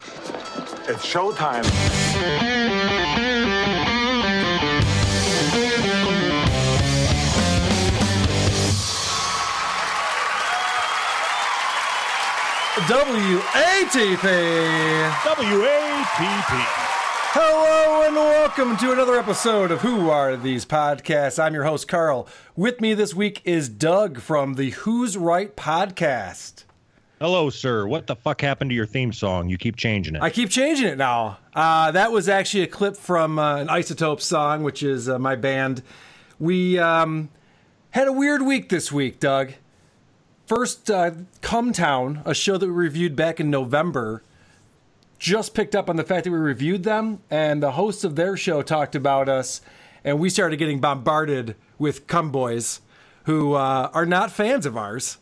It's showtime. WATP. WATP. Hello and welcome to another episode of Who Are These Podcasts. I'm your host, Carl. With me this week is Doug from the Who's Right podcast. Hello, sir. What the fuck happened to your theme song? You keep changing it. I keep changing it now. Uh, that was actually a clip from uh, an Isotope song, which is uh, my band. We um, had a weird week this week, Doug. First, uh, Cumtown, a show that we reviewed back in November, just picked up on the fact that we reviewed them, and the hosts of their show talked about us, and we started getting bombarded with Come Boys, who uh, are not fans of ours.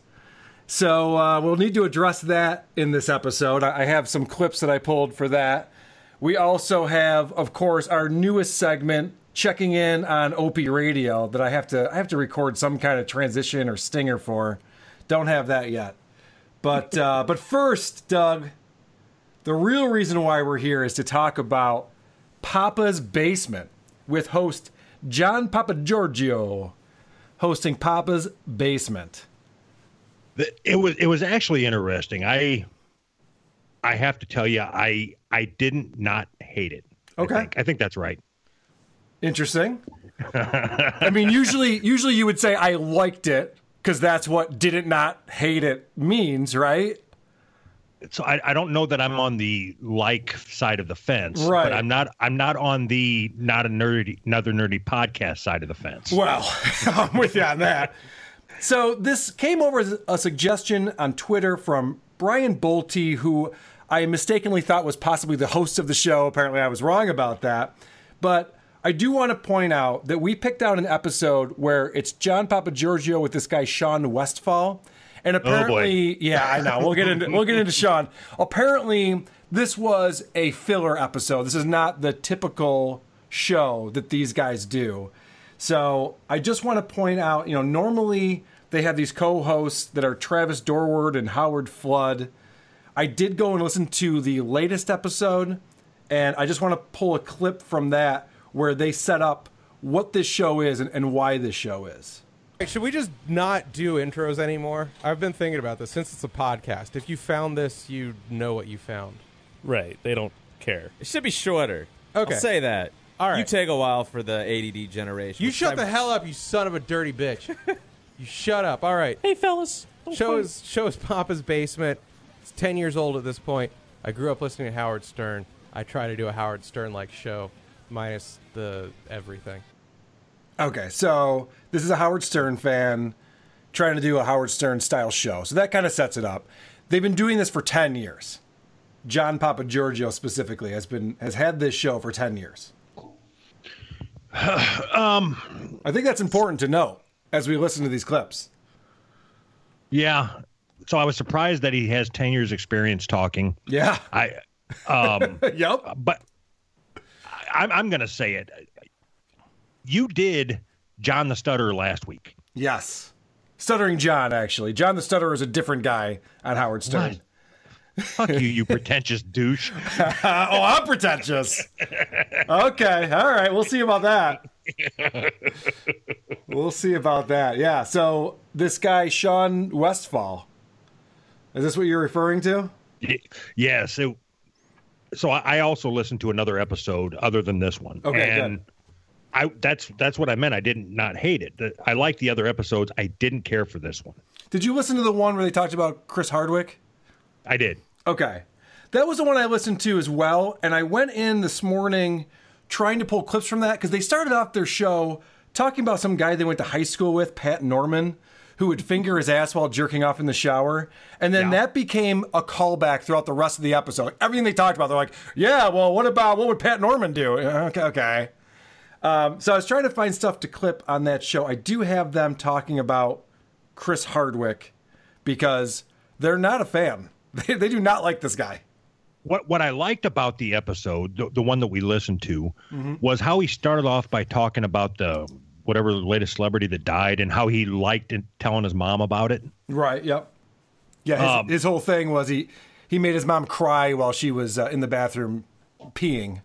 So uh, we'll need to address that in this episode. I have some clips that I pulled for that. We also have, of course, our newest segment, checking in on Opie Radio, that I have to I have to record some kind of transition or stinger for. Don't have that yet. But uh, but first, Doug, the real reason why we're here is to talk about Papa's Basement with host John Papa Giorgio, hosting Papa's Basement. It was it was actually interesting. I I have to tell you, I I didn't not hate it. Okay. I think, I think that's right. Interesting. I mean, usually, usually you would say I liked it because that's what didn't not hate it means, right? So I, I don't know that I'm on the like side of the fence, Right. but I'm not I'm not on the not a nerdy another nerdy podcast side of the fence. Well, I'm with you on that. So this came over as a suggestion on Twitter from Brian Bolte, who I mistakenly thought was possibly the host of the show. Apparently, I was wrong about that. But I do want to point out that we picked out an episode where it's John Papa Giorgio with this guy Sean Westfall, and oh, apparently, yeah, I know. We'll get into we'll get into Sean. Apparently, this was a filler episode. This is not the typical show that these guys do. So I just want to point out, you know, normally they have these co-hosts that are Travis Dorward and Howard Flood. I did go and listen to the latest episode, and I just want to pull a clip from that where they set up what this show is and, and why this show is. Should we just not do intros anymore? I've been thinking about this since it's a podcast. If you found this, you know what you found. Right. They don't care. It should be shorter. Okay. I'll say that. All right. You take a while for the ADD generation. You shut I- the hell up, you son of a dirty bitch. you shut up. All right. Hey, fellas. Show fight. is show is Papa's Basement. It's ten years old at this point. I grew up listening to Howard Stern. I try to do a Howard Stern like show, minus the everything. Okay, so this is a Howard Stern fan trying to do a Howard Stern style show. So that kind of sets it up. They've been doing this for 10 years. John Papa Giorgio specifically has been has had this show for 10 years. Um, I think that's important to note as we listen to these clips. yeah. So I was surprised that he has ten years experience talking. Yeah. I um yep. but I, I'm I'm gonna say it. You did John the Stutter last week. Yes. Stuttering John actually. John the Stutterer is a different guy on Howard Stern. Fuck you, you pretentious douche. Oh, I'm pretentious. okay, all right. We'll see about that. We'll see about that. Yeah. So this guy Sean Westfall, is this what you're referring to? Yeah. So, so I also listened to another episode other than this one. Okay, and I that's that's what I meant. I didn't not hate it. I liked the other episodes. I didn't care for this one. Did you listen to the one where they talked about Chris Hardwick? I did. Okay. That was the one I listened to as well. And I went in this morning trying to pull clips from that because they started off their show talking about some guy they went to high school with, Pat Norman, who would finger his ass while jerking off in the shower. And then Yeah. that became a callback throughout the rest of the episode. Everything they talked about, they're like, yeah, well, what about what would Pat Norman do? Okay, okay. Um, so I was trying to find stuff to clip on that show. I do have them talking about Chris Hardwick because they're not a fan. They, they do not like this guy. what what I liked about the episode, the, the one that we listened to, Mm-hmm. was how he started off by talking about the whatever the latest celebrity that died and how he liked it, telling his mom about it. Right. Yep. Yeah. His, Um, his whole thing was he he made his mom cry while she was uh, in the bathroom peeing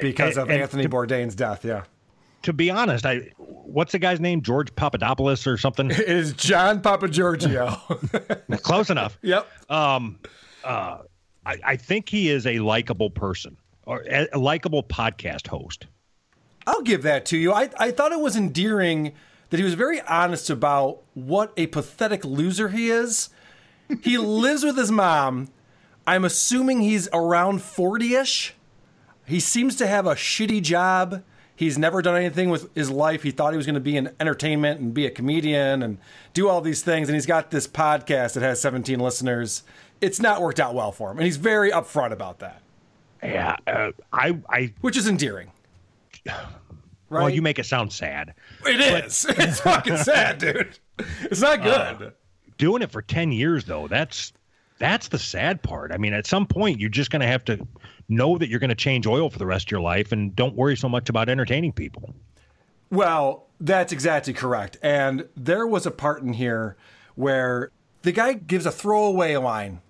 because of and Anthony to- Bourdain's death. Yeah. To be honest, I what's the guy's name? George Papadopoulos or something? It is John Papa Giorgio. Close enough. yep. Um, uh, I, I think he is a likable person or a, a likable podcast host. I'll give that to you. I, I thought it was endearing that he was very honest about what a pathetic loser he is. He lives with his mom. I'm assuming he's around 40 ish. He seems to have a shitty job. He's never done anything with his life. He thought he was going to be in entertainment and be a comedian and do all these things. And he's got this podcast that has 17 listeners. It's not worked out well for him. And he's very upfront about that, Yeah, uh, I, I. which is endearing. Right? Well, you make it sound sad. It is. It's fucking sad, dude. It's not good. Doing it for ten years, though, that's that's the sad part. I mean, at some point, you're just going to have to know that you're going to change oil for the rest of your life, and don't worry so much about entertaining people. well, that's exactly correct. And there was a part in here where the guy gives a throwaway line,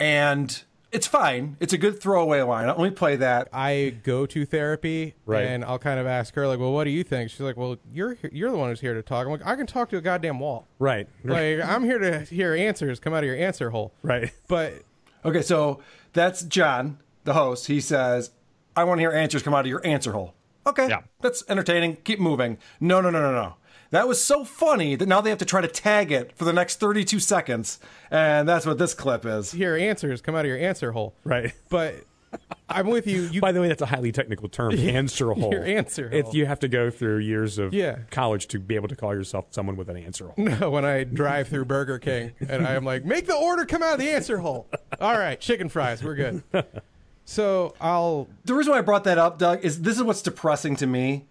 and it's fine. It's a good throwaway line. Let me play that. I go to therapy, Right. and I'll kind of ask her like, "Well, what do you think?" She's like, "Well, you're you're the one who's here to talk." I'm like, "I can talk to a goddamn wall. Right. Like, I'm here to hear answers come out of your answer hole. Right. But Okay, so that's John, the host. He says, I want to hear answers come out of your answer hole. Okay, Yeah. that's entertaining. Keep moving. No, no, no, no, no. That was so funny that now they have to try to tag it for the next 32 seconds. And that's what this clip is. hear answers come out of your answer hole. Right. But I'm with you. You By the way, that's a highly technical term. Answer hole. Your answer If hole. you have to go through years of Yeah. college to be able to call yourself someone with an answer hole. No, when I drive through Burger King and I'm like, make the order come out of the answer hole. All right, chicken fries, we're good. So I'll The reason why I brought that up, Doug, is this is what's depressing to me.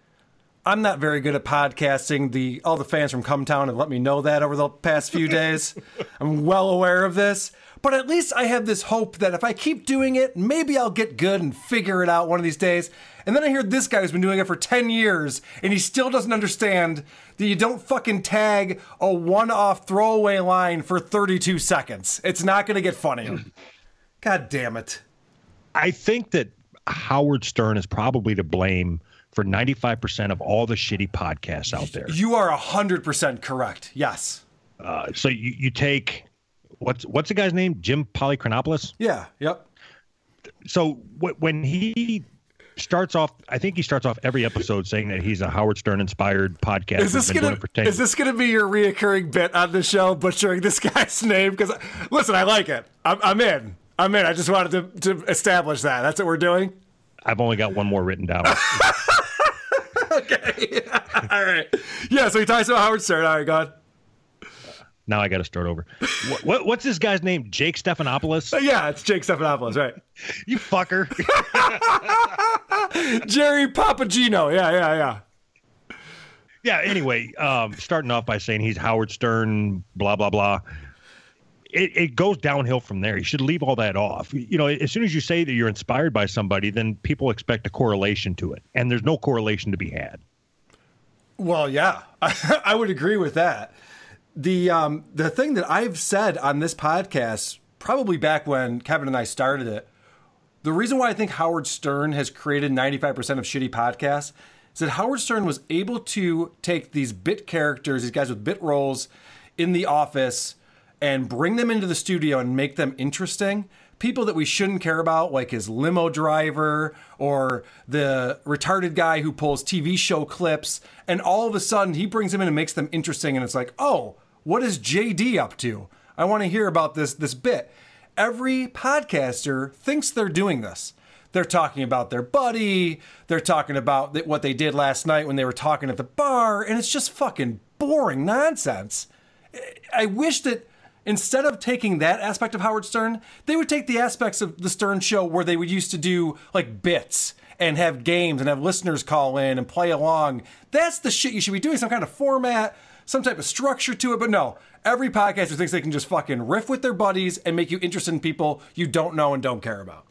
I'm not very good at podcasting. The all the fans from Cumtown have let me know that over the past few days. I'm well aware of this. But at least I have this hope that if I keep doing it, maybe I'll get good and figure it out one of these days. And then I hear this guy who's been doing it for 10 years and he still doesn't understand that you don't fucking tag a one off throwaway line for 32 seconds. It's not going to get funny. God damn it. I think that Howard Stern is probably to blame for 95% of all the shitty podcasts out there. You are 100% correct. Yes. Uh, so you, you take what's what's the guy's name? Jim Polychronopoulos. Yeah. Yep. So wh- when he starts off, I think he starts off every episode saying that he's a Howard Stern inspired podcast. Is this gonna doing it for 10 is this gonna be your reoccurring bit on the show, butchering this guy's name? Because listen, I like it. I'm, I'm in. I'm in. I just wanted to, to establish that. That's what we're doing. I've only got one more written down. Okay. All right. Yeah. So he talks about Howard Stern. All right, go ahead. now I got to start over. What, what, what's this guy's name? Jake Stephanopoulos? Uh, Yeah, it's Jake Stephanopoulos, right? You fucker. Jerry Papagino. Yeah, yeah, yeah. yeah. Anyway, um, starting off by saying he's Howard Stern, blah blah blah. It, it goes downhill from there. You should leave all that off. You know, as soon as you say that you're inspired by somebody, then people expect a correlation to it, and there's no correlation to be had. Well, yeah, I would agree with that. The um, the thing that I've said on this podcast, probably back when Kevin and I started it, the reason why I think Howard Stern has created 95% of shitty podcasts is that Howard Stern was able to take these bit characters, these guys with bit roles in the office, and bring them into the studio and make them interesting. People that we shouldn't care about, like his limo driver or the retarded guy who pulls TV show clips. And all of a sudden, he brings them in and makes them interesting. And it's like, oh, what is JD up to? I want to hear about this this bit. Every podcaster thinks they're doing this. They're talking about their buddy. They're talking about what they did last night when they were talking at the bar, and it's just fucking boring nonsense. I wish that instead of taking that aspect of Howard Stern, they would take the aspects of the Stern show where they would used to do like bits and have games and have listeners call in and play along. That's the shit you should be doing. Some kind of format, some type of structure to it. But no, every podcaster thinks they can just fucking riff with their buddies and make you interested in people you don't know and don't care about.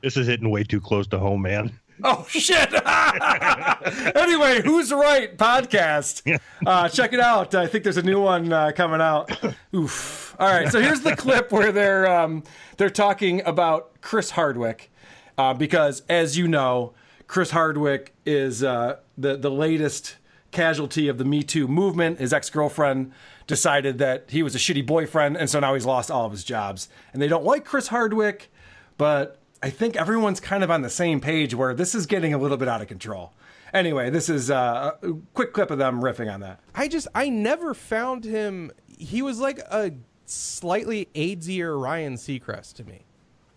This is hitting way too close to home, man. Oh shit! anyway, who's right podcast? Uh, check it out. I think there's a new one uh, coming out. Oof. All right, so here's the clip where they're um, they're talking about Chris Hardwick uh, because, as you know, Chris Hardwick is uh, the the latest casualty of the Me Too movement. His ex girlfriend decided that he was a shitty boyfriend, and so now he's lost all of his jobs. And they don't like Chris Hardwick, but I think everyone's kind of on the same page where this is getting a little bit out of control. Anyway, this is uh, a quick clip of them riffing on that. I just I never found him. He was like a slightly AIDSier Ryan Seacrest to me.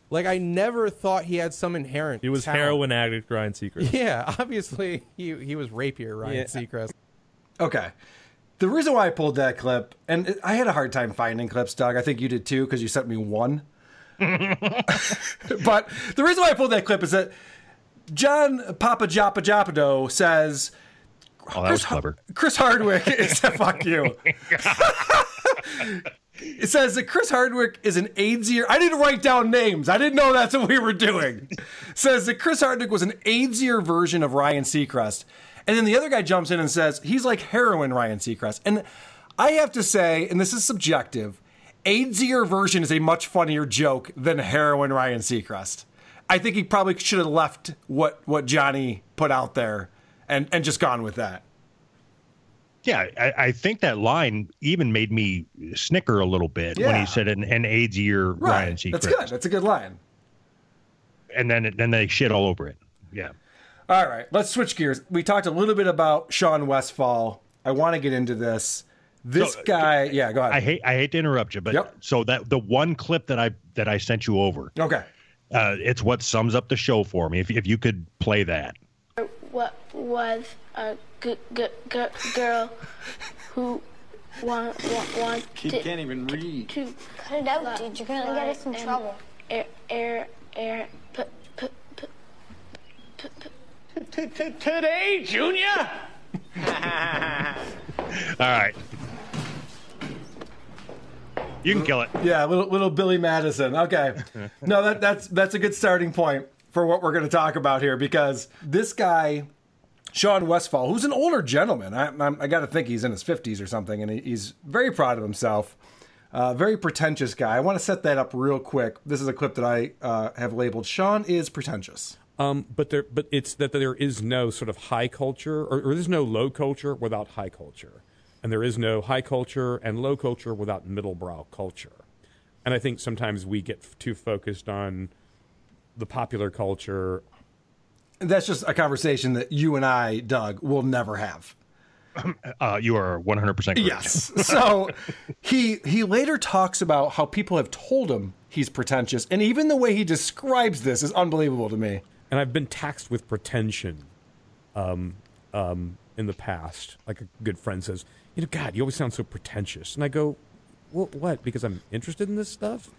Like I never thought he had some inherent. He was talent. heroin addict Ryan Seacrest. Yeah, obviously he he was rapier Ryan Yeah. Seacrest. Okay. The reason why I pulled that clip, and I had a hard time finding clips, Doug. I think you did too, because you sent me one. but the reason why I pulled that clip is that John Papa Japa Japado says Oh, that was clever. Chris Hardwick is fuck you. Oh it says that Chris Hardwick is an AIDSier. I didn't write down names. I didn't know that's what we were doing. says that Chris Hardwick was an AIDSier version of Ryan Seacrest. And then the other guy jumps in and says he's like heroin Ryan Seacrest. And I have to say, and this is subjective, AIDSier version is a much funnier joke than heroin Ryan Seacrest. I think he probably should have left what what Johnny put out there and and just gone with that. Yeah, I, I think that line even made me snicker a little bit when he said an, an AIDS year Ryan Seacrest. That's good. That's a good line. And then then they shit all over it. Yeah. All right, let's switch gears. We talked a little bit about Sean Westfall. I want to get into this. This So, guy, yeah, go ahead. I hate I hate to interrupt you, but Yep. so that the one clip that I that I sent you over, okay. uh, it's what sums up the show for me. If if you could play that. what was a good, good, good girl who want, want, wanted He can't even read. to Cut it out, dude. You're gonna get us in trouble. air air air put put put Today, Junior? All right. You can kill it. Yeah, little little Billy Madison. Okay, no, that that's that's a good starting point for what we're going to talk about here because this guy, Sean Westfall, who's an older gentleman, I, I'm, I got to think he's in his fifties or something, and he, he's very proud of himself. Uh, very pretentious guy. I want to set that up real quick. This is a clip that I uh, have labeled "Sean is pretentious." Um, but there, but it's that there is no sort of high culture, or, or there's no low culture without high culture, and there is no high culture and low culture without middlebrow culture. And I think sometimes we get f- too focused on the popular culture. That's just a conversation that you and I, Doug, will never have. Uh, you are 100% correct. Yes. So he he later talks about how people have told him he's pretentious, and even the way he describes this is unbelievable to me. And I've been taxed with pretension um, um, in the past. Like a good friend says, you know, God, you always sound so pretentious. And I go, well, what? Because I'm interested in this stuff?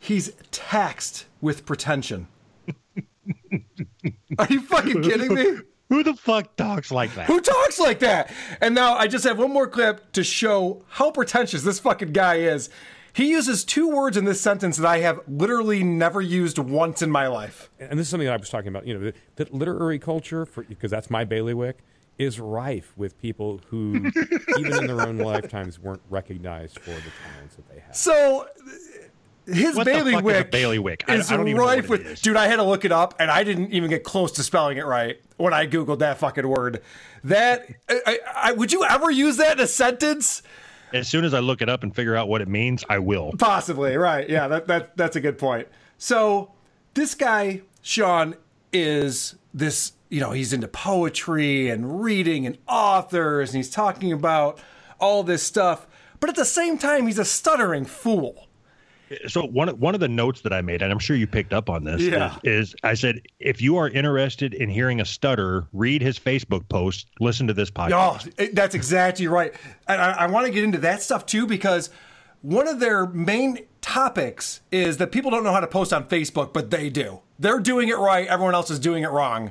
He's taxed with pretension. Are you fucking kidding me? Who the fuck talks like that? Who talks like that? And now I just have one more clip to show how pretentious this fucking guy is. He uses two words in this sentence that I have literally never used once in my life. and this is something that I was talking about, you know, that, that literary culture, because that's my bailiwick, is rife with people who, even in their own lifetimes, weren't recognized for the talents that they have. So his What the fuck is a bailiwick bailiwick? I- is I don't even know rife what with is. dude. I had to look it up, and I didn't even get close to spelling it right when I googled that fucking word. That I, I, I, would you ever use that in a sentence? As soon as I look it up and figure out what it means, I will. Possibly, right? Yeah, that, that that's a good point. So this guy Sean is this. You know, he's into poetry and reading and authors, and he's talking about all this stuff. But at the same time, he's a stuttering fool. So one of- one of the notes that I made, and I'm sure you picked up on this, Yeah. is, is I said if you are interested in hearing a stutter, read his Facebook post, listen to this podcast. Oh, eh, that's exactly right. And I, I want to get into that stuff too because one of their main topics is that people don't know how to post on Facebook, but they do. They're doing it right. Everyone else is doing it wrong,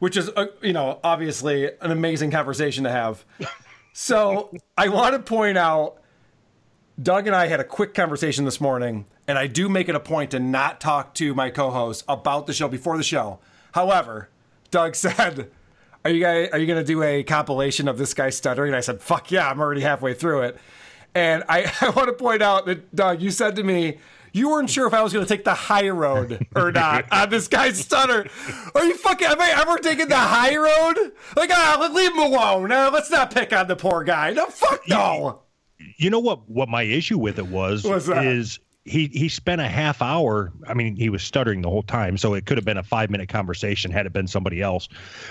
which is, uh, you know, obviously an amazing conversation to have. So I want to point out Doug and I had a quick conversation this morning, and I do make it a point to not talk to my co-host about the show before the show. However, Doug said, "Are you guys are you going to do a compilation of this guy stuttering?" And I said, "Fuck yeah, I'm already halfway through it." And I, I want to point out that Doug, you said to me. You weren't sure if I was going to take the high road or not on this guy's stutter. Are you fucking? Have I ever taken the high road? Like, ah, leave him alone. Uh, let's not pick on the poor guy. No, fuck no. You know what? What my issue with it was is he he spent a half hour. I mean, he was stuttering the whole time, so it could have been a five minute conversation had it been somebody else.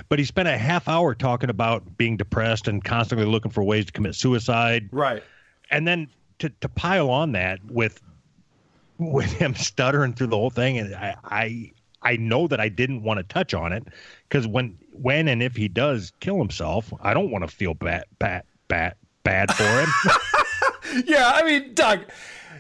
But he spent a half hour talking about being depressed and constantly looking for ways to commit suicide. Right. And then to to pile on that with with him stuttering through the whole thing, and I I, I know that I didn't want to touch on it because when when and if he does kill himself, I don't want to feel bad bad bad bad for him. Yeah, I mean, Doug,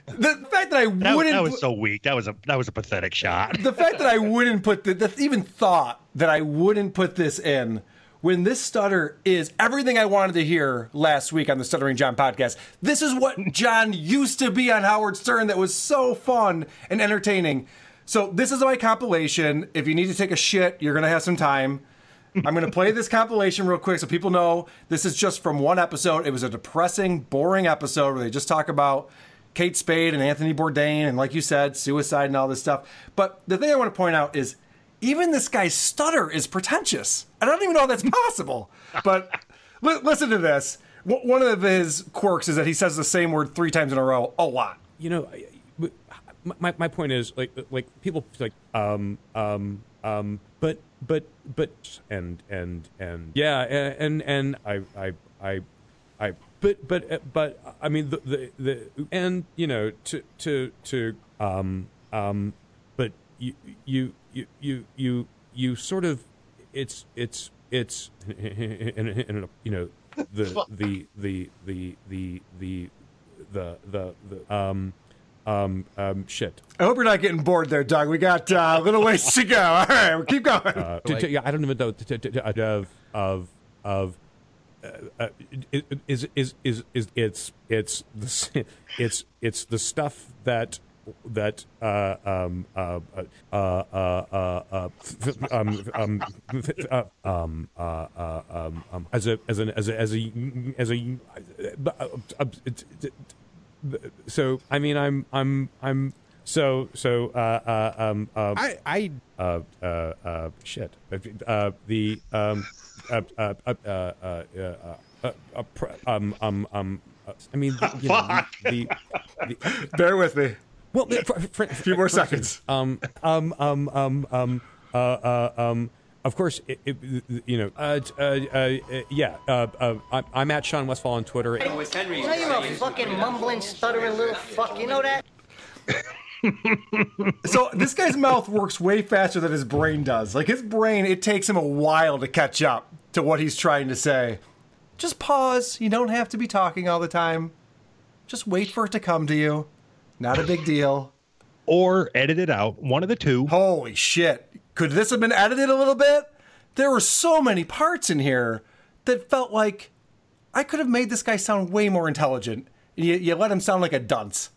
the fact that I That, wouldn't that was so weak. That was a that was a pathetic shot. the fact that I wouldn't put the, the even thought that I wouldn't put this in when this stutter is everything I wanted to hear last week on the Stuttering John podcast. This is what John used to be on Howard Stern that was so fun and entertaining. So this is my compilation. If you need to take a shit, you're gonna have some time. I'm going to play this compilation real quick so people know this is just from one episode. It was a depressing, boring episode where they just talk about Kate Spade and Anthony Bourdain and, like you said, suicide and all this stuff. But the thing I want to point out is even this guy's stutter is pretentious. I don't even know how that's possible. But li- listen to this. W- one of his quirks is that he says the same word three times in a row a lot. you know, my my point is like like people like um um um but but but and and and yeah and and I I I I but but but I mean the the, the and you know to to to um um but you you you you you you sort of it's it's it's and, and, you know the the the the the the the the the um um um shit I hope you're not getting bored there, Doug. We got uh, a little ways to go. All right, well, keep going. uh, to- to- yeah, I don't even know to- to- to- of of of uh, uh, is is is is is it's it's the it's it's the stuff that that as a as an as a as a as a so I mean I'm I'm I'm so so uh, um, I I uh, uh, shit uh, the um, uh, uh, uh, uh, um um um. I mean, you know, the, the, the, bear with me well, the- for, for, A few more seconds. um, um, um, um, um, uh, uh, um, of course, it, it, you know, uh, uh, uh, yeah. Uh, uh, I'm- I'm at Sean Westfall on Twitter. You know you're a fucking mumbling, stuttering little fuck. You know that? So this guy's mouth works way faster than his brain does. Like his brain, it takes him a while to catch up to what he's trying to say. Just pause. You don't have to be talking all the time. Just wait for it to come to you. Not a big deal. Or edit it out. One of the two. Holy shit. Could this have been edited a little bit? There were so many parts in here that felt like I could have made this guy sound way more intelligent. You, you let him sound like a dunce.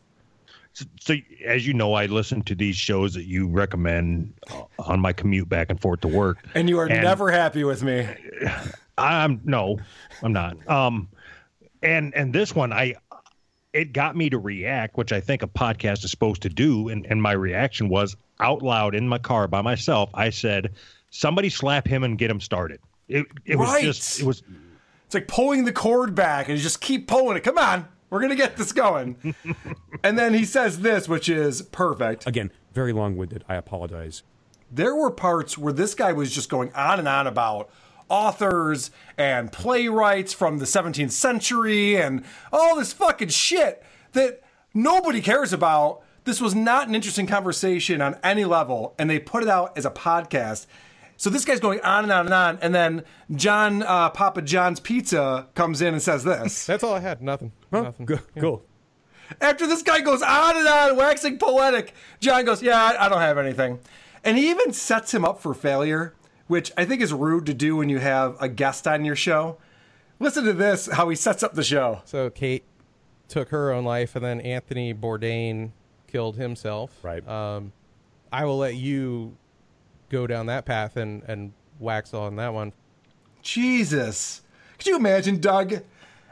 So, as you know, I listen to these shows that you recommend uh, on my commute back and forth to work. And you are never happy with me. I'm no, I'm not. Um, and and this one, I it got me to react, which I think a podcast is supposed to do. And and my reaction was out loud in my car by myself. I said, "Somebody slap him and get him started." It it was just it was It's like pulling the cord back and you just keep pulling it. Come on, we're gonna get this going. and then he says this, which is perfect. Again, very long-winded. I apologize. There were parts where this guy was just going on and on about authors and playwrights from the 17th century and all this fucking shit that nobody cares about. This was not an interesting conversation on any level, and they put it out as a podcast. So this guy's going on and on and on, and then John uh, Papa John's Pizza comes in and says this. That's all I had. Nothing. Nothing. Go- Cool. After this guy goes on and on, waxing poetic, John goes, "Yeah, I, I don't have anything," and he even sets him up for failure, which I think is rude to do when you have a guest on your show. Listen to this: how he sets up the show. So Kate took her own life, and then Anthony Bourdain killed himself. Right. Um, I will let you go down that path and and wax on that one. Jesus. Could you imagine, Doug? And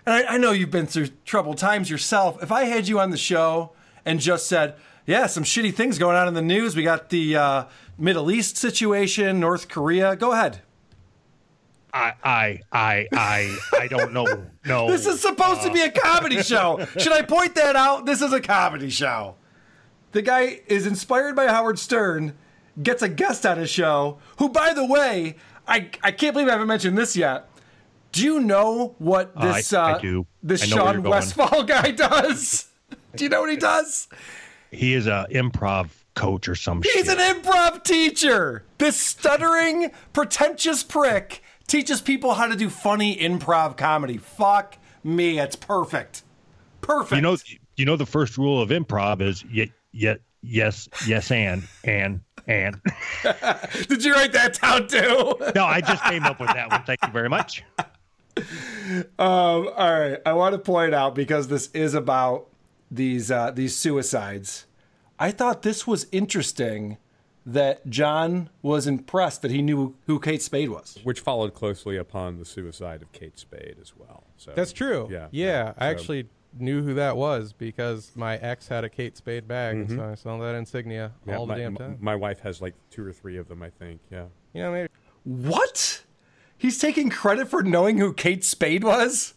I, I know you've been through troubled times yourself. If I had you on the show and just said, yeah, some shitty things going on in the news. We got the uh, Middle East situation, North Korea. Go ahead. I I I I I don't know. No. This is supposed to be a comedy show. Should I point that out? This is a comedy show. The guy is inspired by Howard Stern, gets a guest on his show, who, by the way, I, I can't believe I haven't mentioned this yet. Do you know what Uh, I- this I uh, do. this I Sean. Westfall guy does? Do you know what he does? He is a improv coach or some He's shit. an improv teacher. This stuttering, pretentious prick teaches people how to do funny improv comedy. Fuck me, it's perfect. Perfect. you know, you know the first rule of improv is yet, yet, yes, yes, and, and, and. Did you write that down too? no, I just came up with that one. Thank you very much. Um, all right, I want to point out because this is about these uh, these suicides. I thought this was interesting that John was impressed that he knew who Kate Spade was. Which followed closely upon the suicide of Kate Spade as well. So That's true. Yeah. Yeah. I So- actually knew who that was because my ex had a Kate Spade bag, and mm-hmm. so I saw that insignia Yeah, all the my, damn my- time. My wife has like two or three of them, I think. Yeah. You know, maybe What? He's taking credit for knowing who Kate Spade was?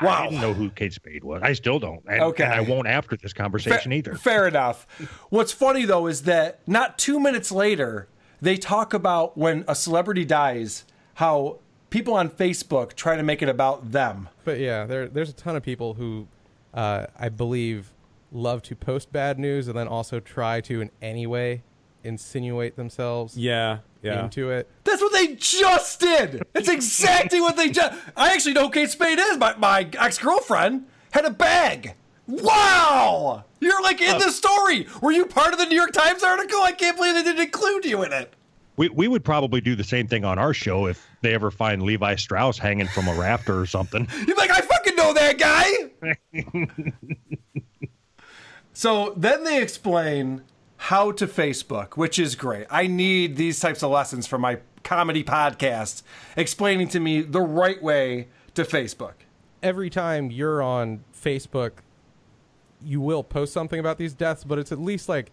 I Wow. didn't know who Kate Spade was. I still don't. And, Okay. and I won't after this conversation Fa- either. Fair enough. What's funny though is that not two minutes later, they talk about when a celebrity dies, how people on Facebook try to make it about them. But yeah, there there's a ton of people who uh, I believe love to post bad news and then also try to in any way insinuate themselves Yeah. Yeah. into it. That's what they just did. That's exactly what they just. I actually know who Kate Spade is. My, my ex girlfriend had a bag. Wow! You're like in the story. Were you part of the New York Times article? I can't believe they didn't include you in it. We, we would probably do the same thing on our show if they ever find Levi Strauss hanging from a rafter or something. You're like, I fucking know that guy. so then they explain how to Facebook, which is great. I need these types of lessons for my comedy podcast, explaining to me the right way to Facebook. Every time you're on Facebook, you will post something about these deaths, but it's at least like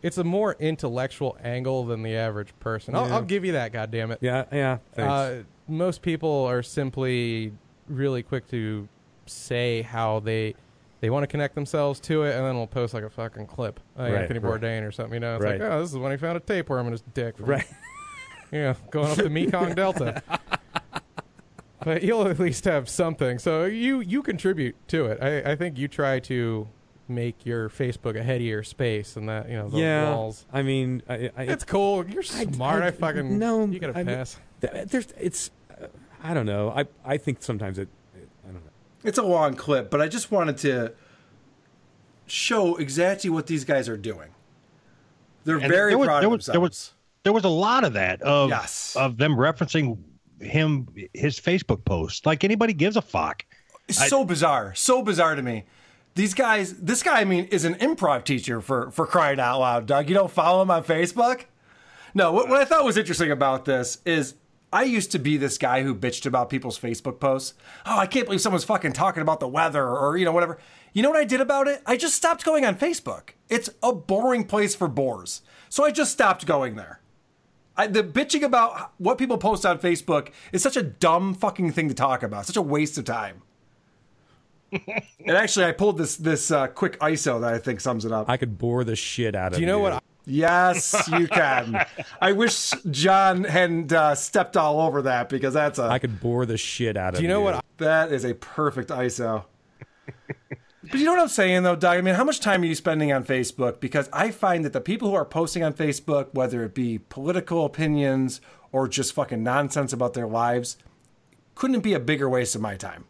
it's a more intellectual angle than the average person. I'll, Yeah. I'll give you that. God damn it. Yeah. Yeah. Thanks. Uh, most people are simply really quick to say how they they want to connect themselves to it, and then we'll post like a fucking clip, like Right, Anthony right. Bourdain or something. You know, it's Right. like, oh, this is when he found a tapeworm in his dick. from- right. Yeah, going up the Mekong Delta. But you'll at least have something. So you you contribute to it. I, I think you try to make your Facebook a headier space, and that you know the yeah. walls. I mean, I, I, It's cool. You're smart. I, fucking no. You gotta I pass. th- there's it's. Uh, I don't know. I I think sometimes it. it I don't know. It's a long clip, but I just wanted to show exactly what these guys are doing. They're And very there was, proud there of was, themselves. there was there was a lot of that of Yes. of them referencing him his Facebook post. Like anybody gives a fuck. It's so bizarre, so bizarre to me. These guys, this guy, I mean, is an improv teacher for for crying out loud. Doug, you don't follow him on Facebook? No. What, what I thought was interesting about this is I used to be this guy who bitched about people's Facebook posts. Oh, I can't believe someone's fucking talking about the weather or you know whatever. You know what I did about it? I just stopped going on Facebook. It's a boring place for bores, so I just stopped going there. I, the bitching about what people post on Facebook is such a dumb fucking thing to talk about. Such a waste of time. and actually, I pulled this this uh, quick ISO that I think sums it up. I could bore the shit out of you. Do you know what? I- yes, you can. I wish John hadn't uh, stepped all over that because that's a I could bore the shit out of it. Do you know what? I- that is a perfect ISO. But you know what I'm saying, though, Doug? I mean, how much time are you spending on Facebook? Because I find that the people who are posting on Facebook, whether it be political opinions or just fucking nonsense about their lives, couldn't be a bigger waste of my time.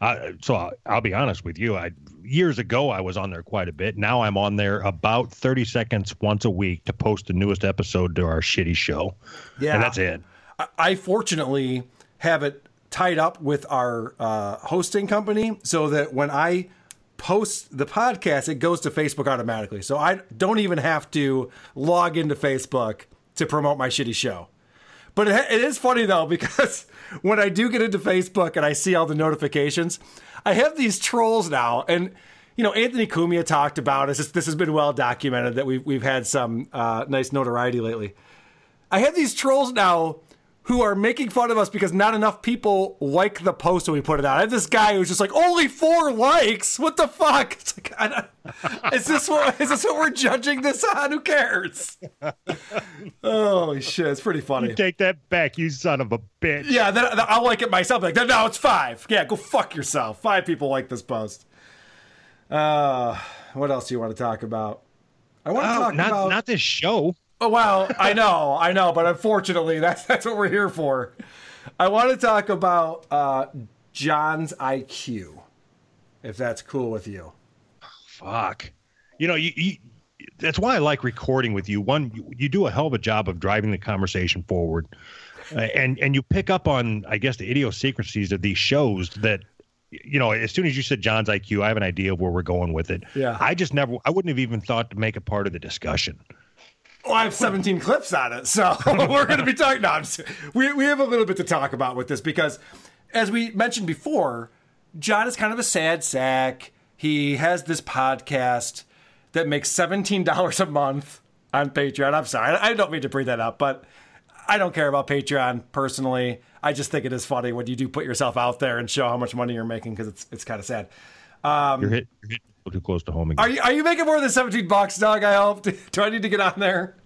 Uh, so I'll, I'll be honest with you. I years ago I was on there quite a bit. Now I'm on there about 30 seconds once a week to post the newest episode to our shitty show. Yeah. and that's it. I, I fortunately have it tied up with our uh, hosting company so that when I post the podcast, it goes to Facebook automatically. So I don't even have to log into Facebook to promote my shitty show. But it, it is funny though because when I do get into Facebook and I see all the notifications, I have these trolls now, and you know Anthony Cumia talked about this. This has been well documented that we've we've had some uh, nice notoriety lately. I have these trolls now who are making fun of us because not enough people like the post when we put it out. I have this guy who's just like, only four likes. What the fuck? It's like, I don't, is this what is this what we're judging this on? Who cares? Holy shit, it's pretty funny. You take that back, you son of a bitch. Yeah, then, then I'll like it myself. Like, no, it's five. Yeah, go fuck yourself. Five people like this post. Uh, what else do you want to talk about? I want to Oh, talk not about not this show. Oh well, I know, I know, but unfortunately, that's that's what we're here for. I want to talk about uh, John's IQ, if that's cool with you. Fuck. You know, you, you that's why I like recording with you. One, you, you do a hell of a job of driving the conversation forward, uh, and and you pick up on, I guess, the idiosyncrasies of these shows that. You know, as soon as you said John's IQ, I have an idea of where we're going with it. Yeah. I just never, I wouldn't have even thought to make it part of the discussion. Well, I have 17 clips on it, so we're going to be talking. No, just- we we have a little bit to talk about with this because, as we mentioned before, John is kind of a sad sack. He has this podcast that makes $17 a month on Patreon. I'm sorry, I don't mean to bring that up, but I don't care about Patreon personally. I just think it is funny when you do put yourself out there and show how much money you're making because it's it's kind of sad. Um, You're hit, you're hit too close to home again. Are you are you making more than 17 bucks, dog? I hope. Do I need to get on there?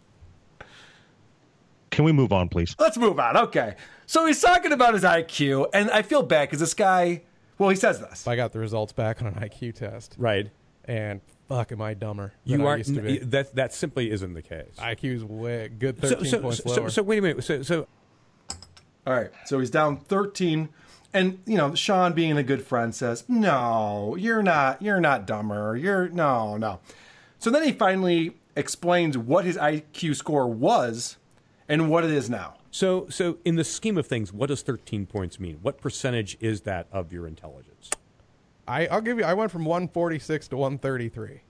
Can we move on, please? Let's move on. Okay. So he's talking about his IQ, and I feel bad because this guy, well, he says this. I got the results back on an IQ test. Right. And fuck, am I dumber than You are used to be. that that simply isn't the case. IQ is way good, So, thirteen so, points so, lower. so wait a minute. So, so All right. So he's down 13. And, you know, Sean being a good friend says, no, you're not, you're not dumber. You're, no, no. So then he finally explains what his IQ score was and what it is now. So, so in the scheme of things, what does 13 points mean? What percentage is that of your intelligence? I, I'll give you. I went from 146 to 133.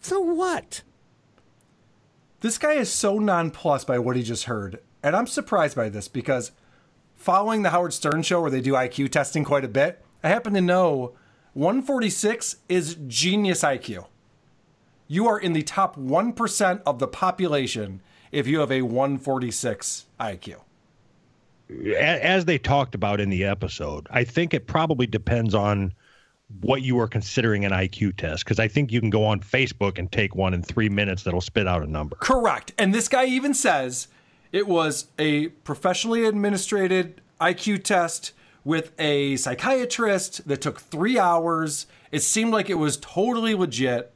So what? This guy is so nonplussed by what he just heard. And I'm surprised by this because following the Howard Stern show where they do IQ testing quite a bit, I happen to know 146 is genius IQ. You are in the top 1% of the population if you have a 146 IQ. As they talked about in the episode, I think it probably depends on what you are considering an IQ test because I think you can go on Facebook and take one in three minutes that'll spit out a number. Correct. And this guy even says it was a professionally administrated IQ test with a psychiatrist that took three hours. It seemed like it was totally legit.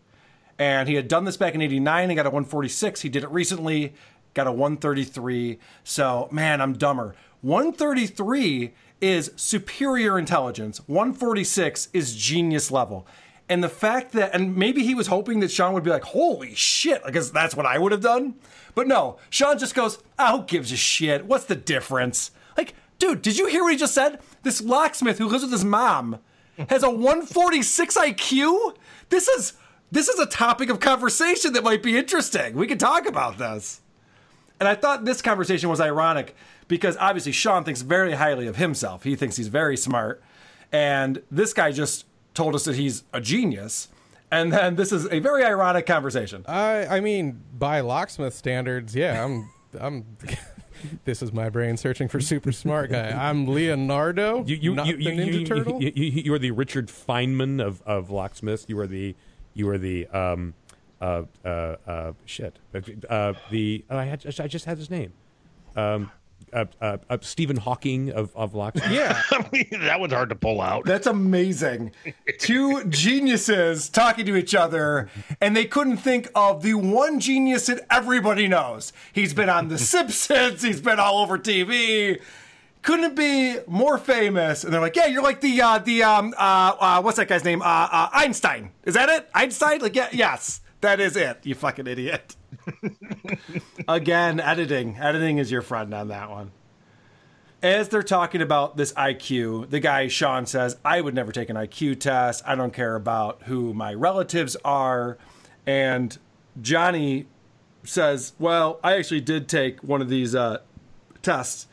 And he had done this back in 89 and got a 146. He did it recently, got a 133. So, man, I'm dumber. 133 is superior intelligence, 146 is genius level. And the fact that, and maybe he was hoping that Sean would be like, holy shit, because that's what I would have done. But no, Sean just goes, ah, who gives a shit? What's the difference? Like, dude, did you hear what he just said? This locksmith who lives with his mom has a 146 IQ? This is this is a topic of conversation that might be interesting. We could talk about this. And I thought this conversation was ironic because obviously Sean thinks very highly of himself. He thinks he's very smart. And this guy just told us that he's a genius. And then this is a very ironic conversation. I I mean, by locksmith standards, yeah, I'm I'm. this is my brain searching for super smart guy. I'm Leonardo, You, you, not you, the you, Ninja you, Turtle. You, you, you are the Richard Feynman of, of locksmiths. You are the you are the um, uh, uh, uh, shit. Uh, the oh, I had I just had his name. Um, uh, uh, uh, Stephen Hawking of of locksmith. Yeah. I mean, that was hard to pull out. That's amazing. Two geniuses talking to each other, and they couldn't think of the one genius that everybody knows. He's been on The Simpsons, he's been all over TV. Couldn't be more famous. And they're like, yeah, you're like the, uh, the, um, uh, uh, what's that guy's name? Uh, uh, Einstein. Is that it? Einstein? Like, yeah, yes, that is it, you fucking idiot. Again, editing. Editing is your friend on that one as they're talking about this IQ, the guy Sean says, "I would never take an IQ test. I don't care about who my relatives are." And Johnny says, "Well, I actually did take one of these uh, tests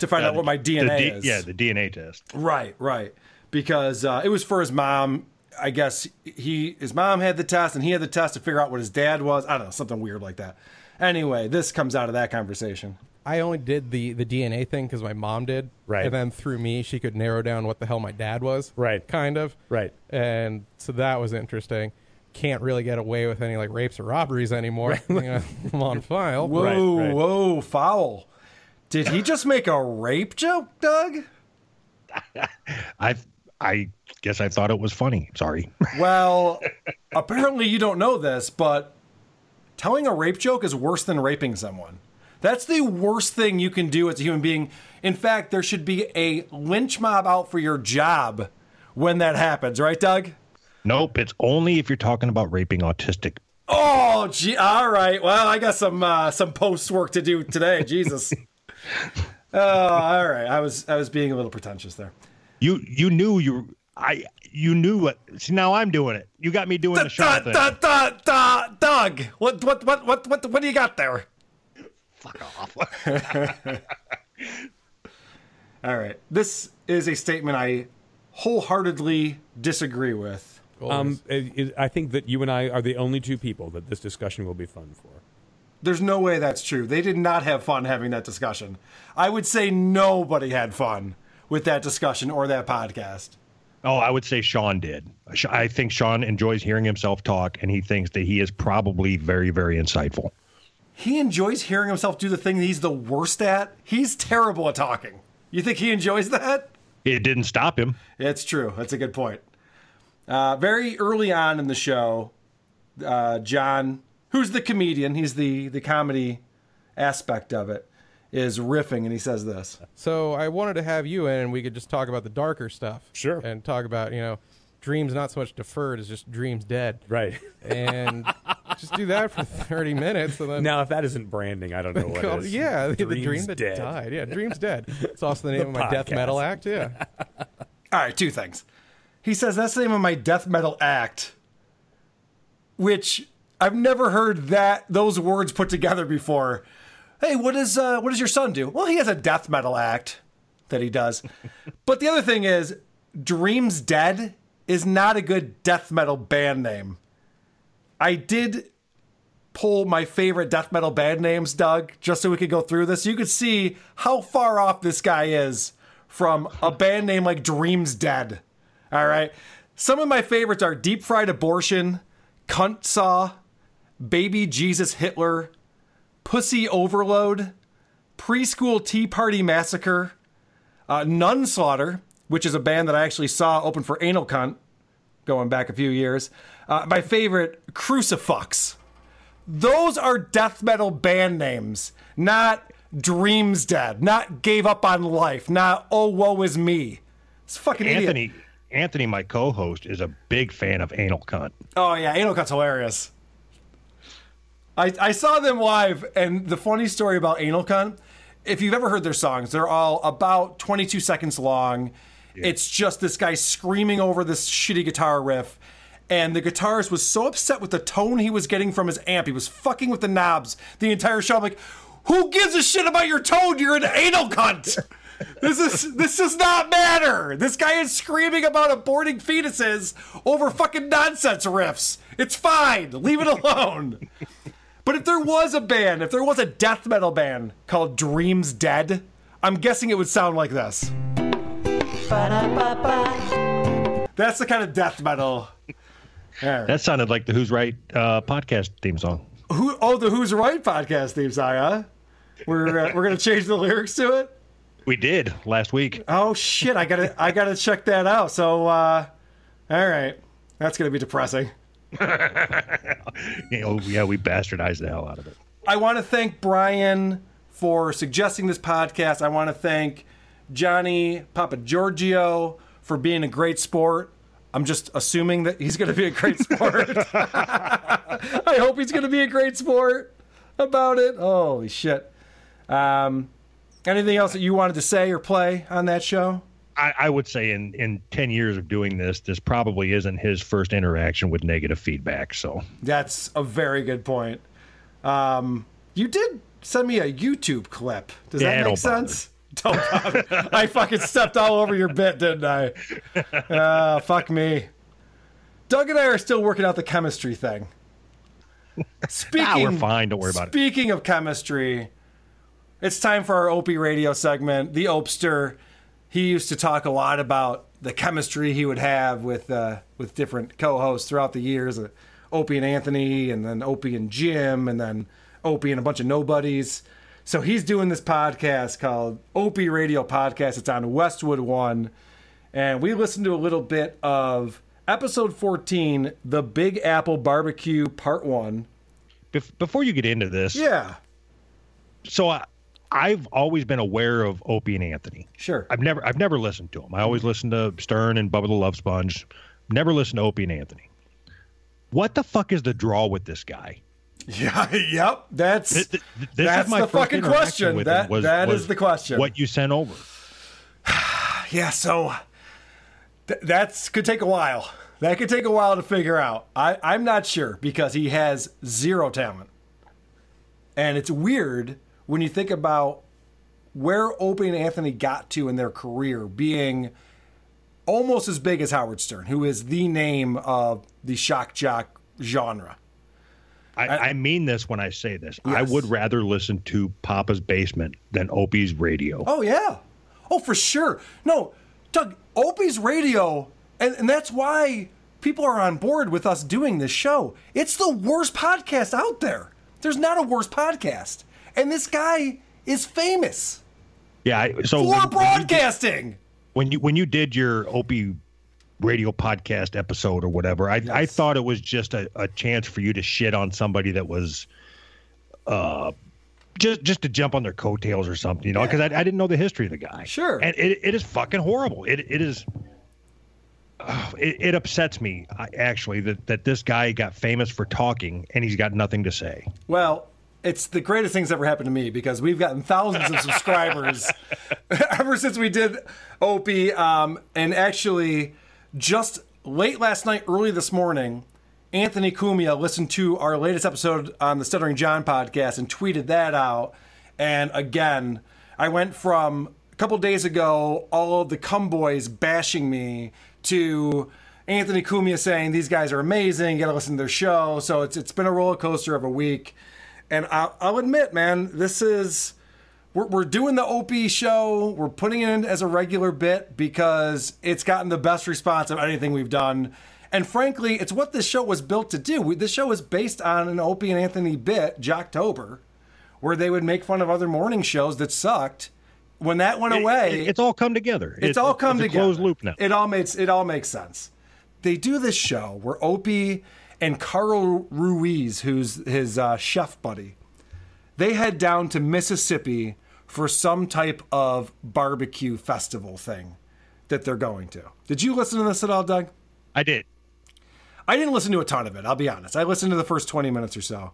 to find Uh, out what my DNA D- is." Yeah, the DNA test. Right, right. Because uh, it was for his mom. I guess he his mom had the test and he had the test to figure out what his dad was. I don't know, something weird like that. Anyway, this comes out of that conversation. I only did the, the DNA thing because my mom did. Right. And then through me, she could narrow down what the hell my dad was. Right. Kind of. Right. And so that was interesting. Can't really get away with any like rapes or robberies anymore. You know, I'm on file. Whoa, Right, right. whoa, foul. Did he just make a rape joke, Doug? I I guess I thought it was funny. Sorry. Well, apparently you don't know this, but telling a rape joke is worse than raping someone. That's the worst thing you can do as a human being. In fact, there should be a lynch mob out for your job when that happens, right, Doug? nope. It's only if you're talking about raping autistic. Oh, gee, all right. Well, I got some uh, some post work to do today. Jesus. Oh, all right. I was I was being a little pretentious there. You you knew you I you knew what. See now I'm doing it. You got me doing the Sean thing. Da, da, da, Doug, what what what what what what do you got there? Fuck off. All right. This is a statement I wholeheartedly disagree with. Um, it, it, I think that you and I are the only two people that this discussion will be fun for. There's no way that's true. They did not have fun having that discussion. I would say nobody had fun with that discussion or that podcast. Oh, I would say Sean did. I think Sean enjoys hearing himself talk, and he thinks that he is probably very, very insightful. He enjoys hearing himself do the thing that he's the worst at. He's terrible at talking. You think he enjoys that? It didn't stop him. It's true. That's a good point. Uh, very early on in the show, uh, John, who's the comedian, he's the the comedy aspect of it, is riffing, and he says this. So I wanted to have you in, and we could just talk about the darker stuff. Sure. And talk about you know, dreams not so much deferred as just dreams dead. Right. And just do that for thirty minutes, and then Now, if that isn't branding, I don't know what Called- is. yeah, the, the dream that Dead. died. Yeah, dreams dead. It's also the name The of my death metal act. Yeah. All right, two things. He says that's the name of my death metal act, which I've never heard that those words put together before. Hey, what does uh, what does your son do? Well, he has a death metal act that he does. but the other thing is, Dreams Dead is not a good death metal band name. I did pull my favorite death metal band names, Doug, just so we could go through this. You could see how far off this guy is from a band name like Dreams Dead. All right. Some of my favorites are Deep Fried Abortion, Cunt Saw, Baby Jesus Hitler, Pussy Overload, Preschool Tea Party Massacre, uh, Nun Slaughter, which is a band that I actually saw open for Anal Cunt going back a few years. Uh, my favorite, Crucifix. Those are death metal band names, not Dreams Dead, not Gave Up on Life, not Oh Woe Is Me. It's fucking idiot. Anthony, Anthony, my co-host, is a big fan of anal cunt. Oh yeah, Anal Cunt's hilarious. I I saw them live, and the funny story about Anal Cunt, if you've ever heard their songs, they're all about 22 seconds long. It's just this guy screaming over this shitty guitar riff. And the guitarist was so upset with the tone he was getting from his amp. He was fucking with the knobs the entire show. I'm like, who gives a shit about your tone? You're an anal cunt. This is this does not matter. This guy is screaming about aborting fetuses over fucking nonsense riffs. It's fine. Leave it alone. But if there was a band, if there was a death metal band called Dreams Dead, I'm guessing it would sound like this. That's the kind of death metal. All right. That sounded like the Who's Right uh, podcast theme song. Who? Oh, the Who's Right podcast theme song, huh? We're uh, we're gonna change the lyrics to it. We did last week. Oh shit! I gotta I gotta check that out. So, uh, all right, that's gonna be depressing. You know, yeah, we bastardized the hell out of it. I want to thank Brian for suggesting this podcast. I want to thank Johnny Papa Giorgio for being a great sport. I'm just assuming that he's going to be a great sport. I hope he's going to be a great sport about it. Holy shit. Um, anything else that you wanted to say or play on that show? I, I would say in in ten years of doing this, this probably isn't his first interaction with negative feedback. So That's a very good point. Um, you did send me a YouTube clip. Does Yeah, that make don't bother. sense? Don't bother. I fucking stepped all over your bit, didn't I? Uh, fuck me. Doug and I are still working out the chemistry thing. Speaking, Ah, we're fine. Don't worry about it. Speaking of chemistry, it's time for our Opie radio segment. The Opster. He used to talk a lot about the chemistry he would have with uh, with different co-hosts throughout the years. Uh, Opie and Anthony, and then Opie and Jim, and then Opie and a bunch of nobodies. So he's doing this podcast called Opie Radio Podcast. It's on Westwood One, and we listened to a little bit of episode 14, the Big Apple Barbecue Part One. Bef- before you get into this, Yeah, so I, I've always been aware of Opie and Anthony. sure. I've never I've never listened to them. I always mm-hmm. listened to Stern and Bubba the Love Sponge. Never listened to Opie and Anthony. What the fuck is the draw with this guy? Yeah, yep. That's Th- th- this that's is my the fucking question. That was- that is was the question. What you sent over? Yeah, so th- that's could take a while. That could take a while to figure out. I I'm not sure because he has zero talent, and it's weird when you think about where Opie and Anthony got to in their career, being almost as big as Howard Stern, who is the name of the shock jock genre. I, I mean this when I say this. I would rather listen to Papa's Basement than Opie's Radio. Oh yeah. Oh for sure. No, Doug, Opie's radio, and, and that's why people are on board with us doing this show. It's the worst podcast out there. There's not a worse podcast. And this guy is famous Yeah. I, so for when- when you did- broadcasting. when you when you did your Opie radio podcast episode or whatever, I I thought it was just a, a chance for you to shit on somebody that was uh just just to jump on their coattails or something, you know, because I, I didn't know the history of the guy. Sure. And it, it is fucking horrible. It it is uh, it, it upsets me I, actually that, that this guy got famous for talking and he's got nothing to say. Well, it's the greatest things ever happened to me because we've gotten thousands of subscribers ever since we did Opie. Um, and actually, just late last night, early this morning, Anthony Cumia listened to our latest episode on the Stuttering John podcast and tweeted that out. And again, I went from a couple days ago, all of the cum boys bashing me to Anthony Cumia saying these guys are amazing. You got to listen to their show. So it's it's been a roller coaster of a week. And I'll, I'll admit, man, this is we're, we're doing the Opie show. We're putting it in as a regular bit because it's gotten the best response of anything we've done. And frankly, it's what this show was built to do. We, this show is based on an Opie and Anthony bit, Jocktober, where they would make fun of other morning shows that sucked. When that went away, it- it's all come together. it's It- all come it's a together. closed loop now. It all makes it all makes sense. They do this show where Opie and Carl Ruiz, who's his uh, chef buddy, they head down to Mississippi for some type of barbecue festival thing that they're going to. Did you listen to this at all, Doug? I did. I didn't listen to a ton of it. I'll be honest. I listened to the first 20 minutes or so.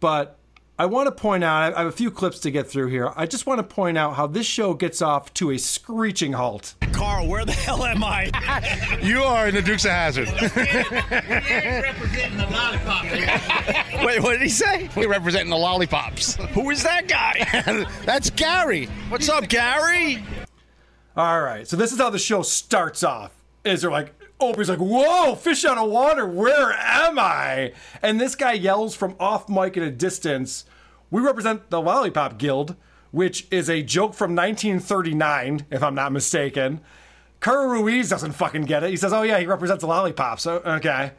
But I want to point out, I have a few clips to get through here. I just want to point out how this show gets off to a screeching halt. Carl, where the hell am I? You are in the Dukes of Hazzard. We are representing the lollipop. Wait, what did he say? We're representing the lollipops. Who is that guy? That's Gary. What's up, Gary? All right, so this is how the show starts off. Is they're like, Opie's like, whoa, fish out of water, where am I? And this guy yells from off mic at a distance, we represent the Lollipop Guild, which is a joke from 1939, if I'm not mistaken. Carl Ruiz doesn't fucking get it. He says, oh yeah, he represents the lollipops. O- Okay.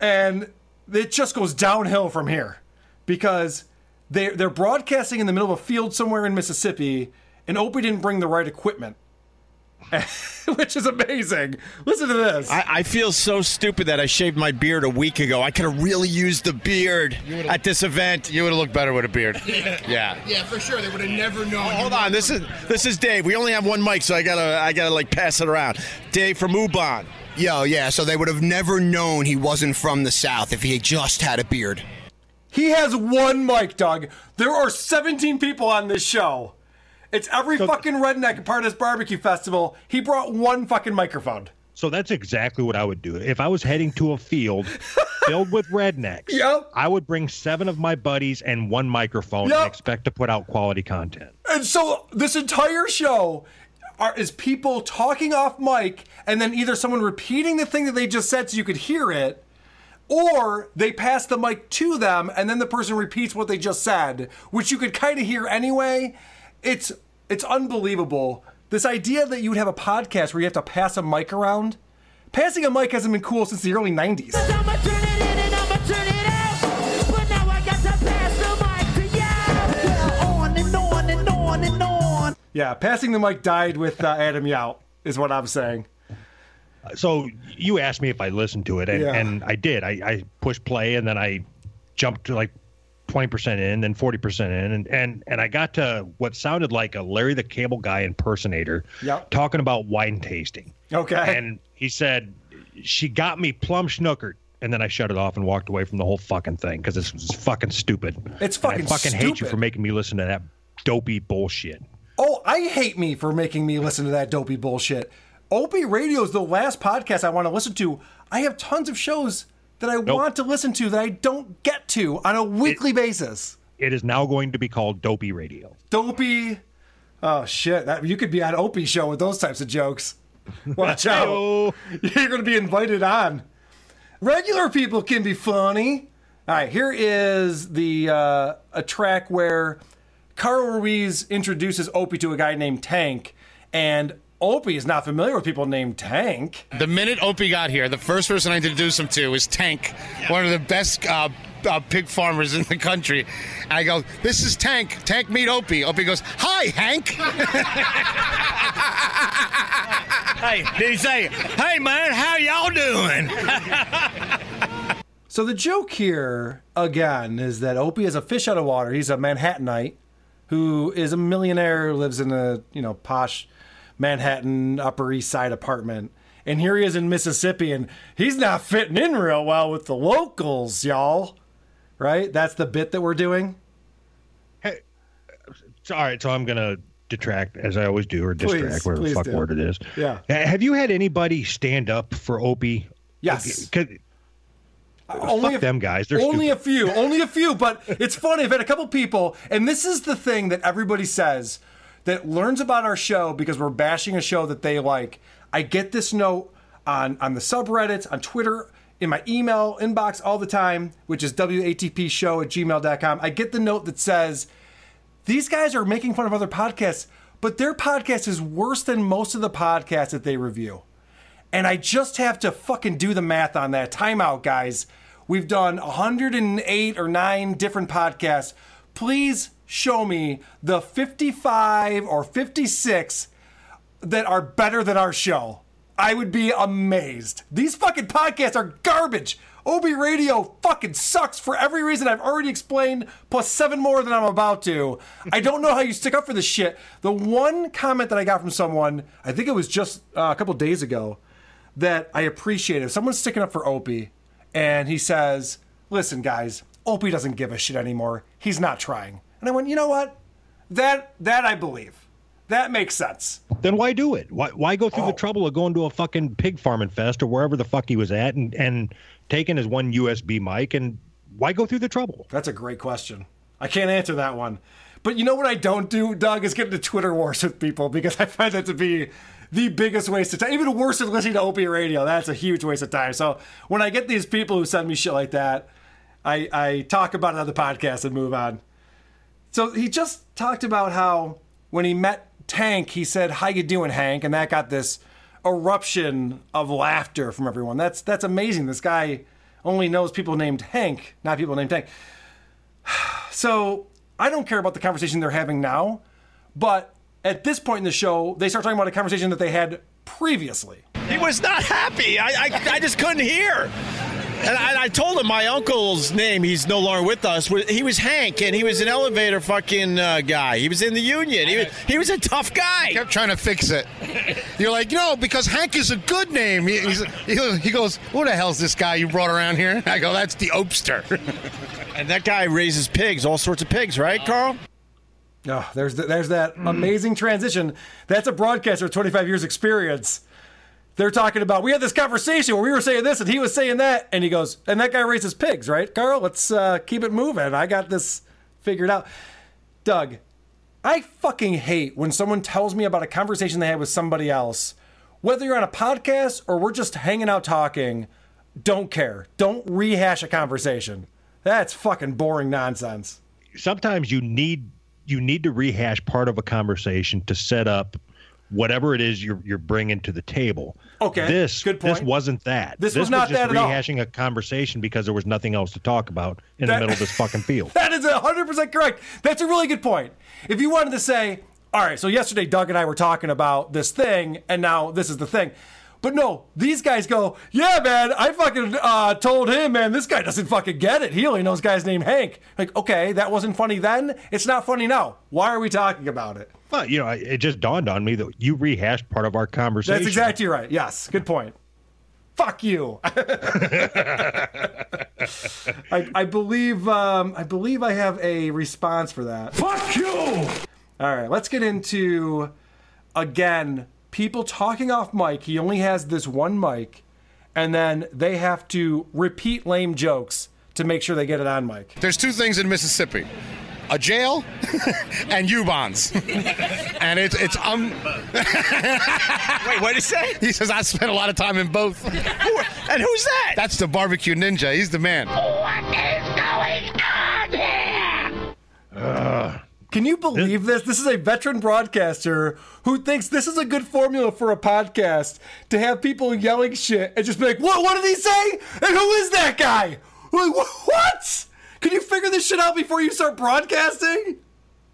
And it just goes downhill from here because They're, they're broadcasting in the middle of a field somewhere in Mississippi, and Opie didn't bring the right equipment, which is amazing. Listen to this. I, I feel so stupid that I shaved my beard a week ago. I could have really used the beard at this event. You would have looked better with a beard. Yeah. Yeah, Yeah, for sure. They would have never known. Oh, hold on. This is this is Dave. We only have one mic, so I gotta I gotta like pass it around. Dave from Ubon. Yo, yeah. So they would have never known he wasn't from the South if he had just had a beard. He has one mic, Doug. There are 17 people on this show. It's every fucking redneck part of this barbecue festival. He brought one fucking microphone. So that's exactly what I would do. If I was heading to a field filled with rednecks, Yep. I would bring seven of my buddies and one microphone Yep. and expect to put out quality content. And so this entire show are, is people talking off mic and then either someone repeating the thing that they just said so you could hear it, or they pass the mic to them and then the person repeats what they just said, which you could kind of hear anyway. It's it's unbelievable. This idea that you would have a podcast where you have to pass a mic around. Passing a mic hasn't been cool since the early 90s. Yeah, passing the mic died with uh, Adam Yauch, is what I'm saying. So you asked me if I listened to it, and, Yeah. and I did. I, I pushed play, and then I jumped to like twenty percent in, then forty percent in, and, and and I got to what sounded like a Larry the Cable Guy impersonator Yep. talking about wine tasting. Okay. And he said, "She got me plum schnookered. And then I shut it off and walked away from the whole fucking thing because it's, it's fucking stupid. It's And I fucking fucking hate you for making me listen to that dopey bullshit. Oh, I hate me for making me listen to that dopey bullshit. Opie Radio is the last podcast I want to listen to. I have tons of shows that I want to listen to that I don't get to on a weekly basis. It is now going to be called Dopey Radio. Dopey. Oh shit! That, you could be on Opie show with those types of jokes. Watch out! You're going to be invited on. Regular people can be funny. All right, here is the uh, a track where Carl Ruiz introduces Opie to a guy named Tank, and Opie is not familiar with people named Tank. The minute Opie got here, the first person I introduced him to was Tank, one of the best uh, uh, pig farmers in the country. And I go, "This is Tank. Tank, meet Opie." Opie goes, "Hi, Hank." Hey, did he say, hey man, how y'all doing? So the joke here again is that Opie is a fish out of water. He's a Manhattanite who is a millionaire, who lives in a you know posh Manhattan Upper East Side apartment, and here he is in Mississippi, and he's not fitting in real well with the locals, y'all. Right? That's the bit that we're doing. Hey, all right, so I'm gonna detract as I always do, or distract, Please, whatever please the fuck do. word it is. Yeah. Have you had anybody stand up for Opie? Yes. 'Cause- uh, Only fuck them guys. They're only stupid. a few, only a few. But it's funny. I've had a couple people, and this is the thing that everybody says that learns about our show because we're bashing a show that they like. I get this note on on the subreddits, on Twitter, in my email inbox all the time, which is watpshow at gmail.com. I get the note that says, these guys are making fun of other podcasts, but their podcast is worse than most of the podcasts that they review. And I just have to fucking do the math on that. Timeout, guys. We've done 108 or 9 different podcasts. Please show me the 55 or 56 that are better than our show. I would be amazed. These fucking podcasts are garbage. Opie Radio fucking sucks for every reason I've already explained, plus seven more than I'm about to. I don't know how you stick up for this shit. The one comment that I got from someone, I think it was just uh, a couple days ago, that I appreciated. Someone's sticking up for Opie, and he says, "Listen, guys, Opie doesn't give a shit anymore. He's not trying." And I went, "You know what? That that I believe. That makes sense." Then why do it? Why why go Oh. through the oh. trouble of going to a fucking pig farming fest or wherever the fuck he was at and and taking his one USB mic and why go through the trouble? That's a great question. I can't answer that one. But you know what I don't do, Doug, is get into Twitter wars with people because I find that to be the biggest waste of time. Even worse than listening to Opie Radio. That's a huge waste of time. So when I get these people who send me shit like that, I, I talk about it on the podcast and move on. So he just talked about how when he met Tank, he said, "How you doing, Hank?" And that got this eruption of laughter from everyone. That's that's amazing. This guy only knows people named Hank, not people named Tank. So I don't care about the conversation they're having now, but at this point in the show, they start talking about a conversation that they had previously. He was not happy. I, I, I just couldn't hear. And I, I told him my uncle's name. He's no longer with us. He was Hank, and he was an elevator fucking uh, guy. He was in the union. He was, he was a tough guy. kept trying to fix it. You're like, no, because Hank is a good name. He, he's, he, he goes, who the hell's this guy you brought around here? I go, that's the Opster. And that guy raises pigs, all sorts of pigs, right, Carl? Oh, there's th- there's that amazing transition. That's a broadcaster with 25 years experience. They're talking about we had this conversation where we were saying this and he was saying that, and he goes, and that guy raises pigs, right, Carl? Let's uh, keep it moving. I got this figured out. Doug, I fucking hate when someone tells me about a conversation they had with somebody else, whether you're on a podcast or we're just hanging out talking. Don't care. Don't rehash a conversation. That's fucking boring nonsense. sometimes you need you need to rehash part of a conversation to set up whatever it is you're you're bringing to the table. Okay, This good this wasn't that. This was not just that at all. This was just rehashing a conversation because there was nothing else to talk about in That- the middle of this fucking field. That is 100% correct. That's a really good point. If you wanted to say, all right, so yesterday Doug and I were talking about this thing, and now this is the thing. But no, these guys go, yeah, man, I fucking uh, told him, man, this guy doesn't fucking get it. He only knows guy's named Hank. Like, okay, that wasn't funny then. It's not funny now. Why are we talking about it? Well, you know, it just dawned on me that you rehashed part of our conversation. That's exactly right. Yes, good point. Fuck you. I, I believe um, I believe I have a response for that. Fuck you. All right, let's get into again people talking off mic. He only has this one mic, and then they have to repeat lame jokes to make sure they get it on mic. There's two things in Mississippi. A jail and Ubon's, and it's it's um. Wait, what did he say? He says I spent a lot of time in both. and who's that? That's the barbecue ninja. He's the man. Can you believe this? This is a veteran broadcaster who thinks this is a good formula for a podcast to have people yelling shit and just be like, "What? What did he say? And who is that guy? Like, What? Can you figure this shit out before you start broadcasting?"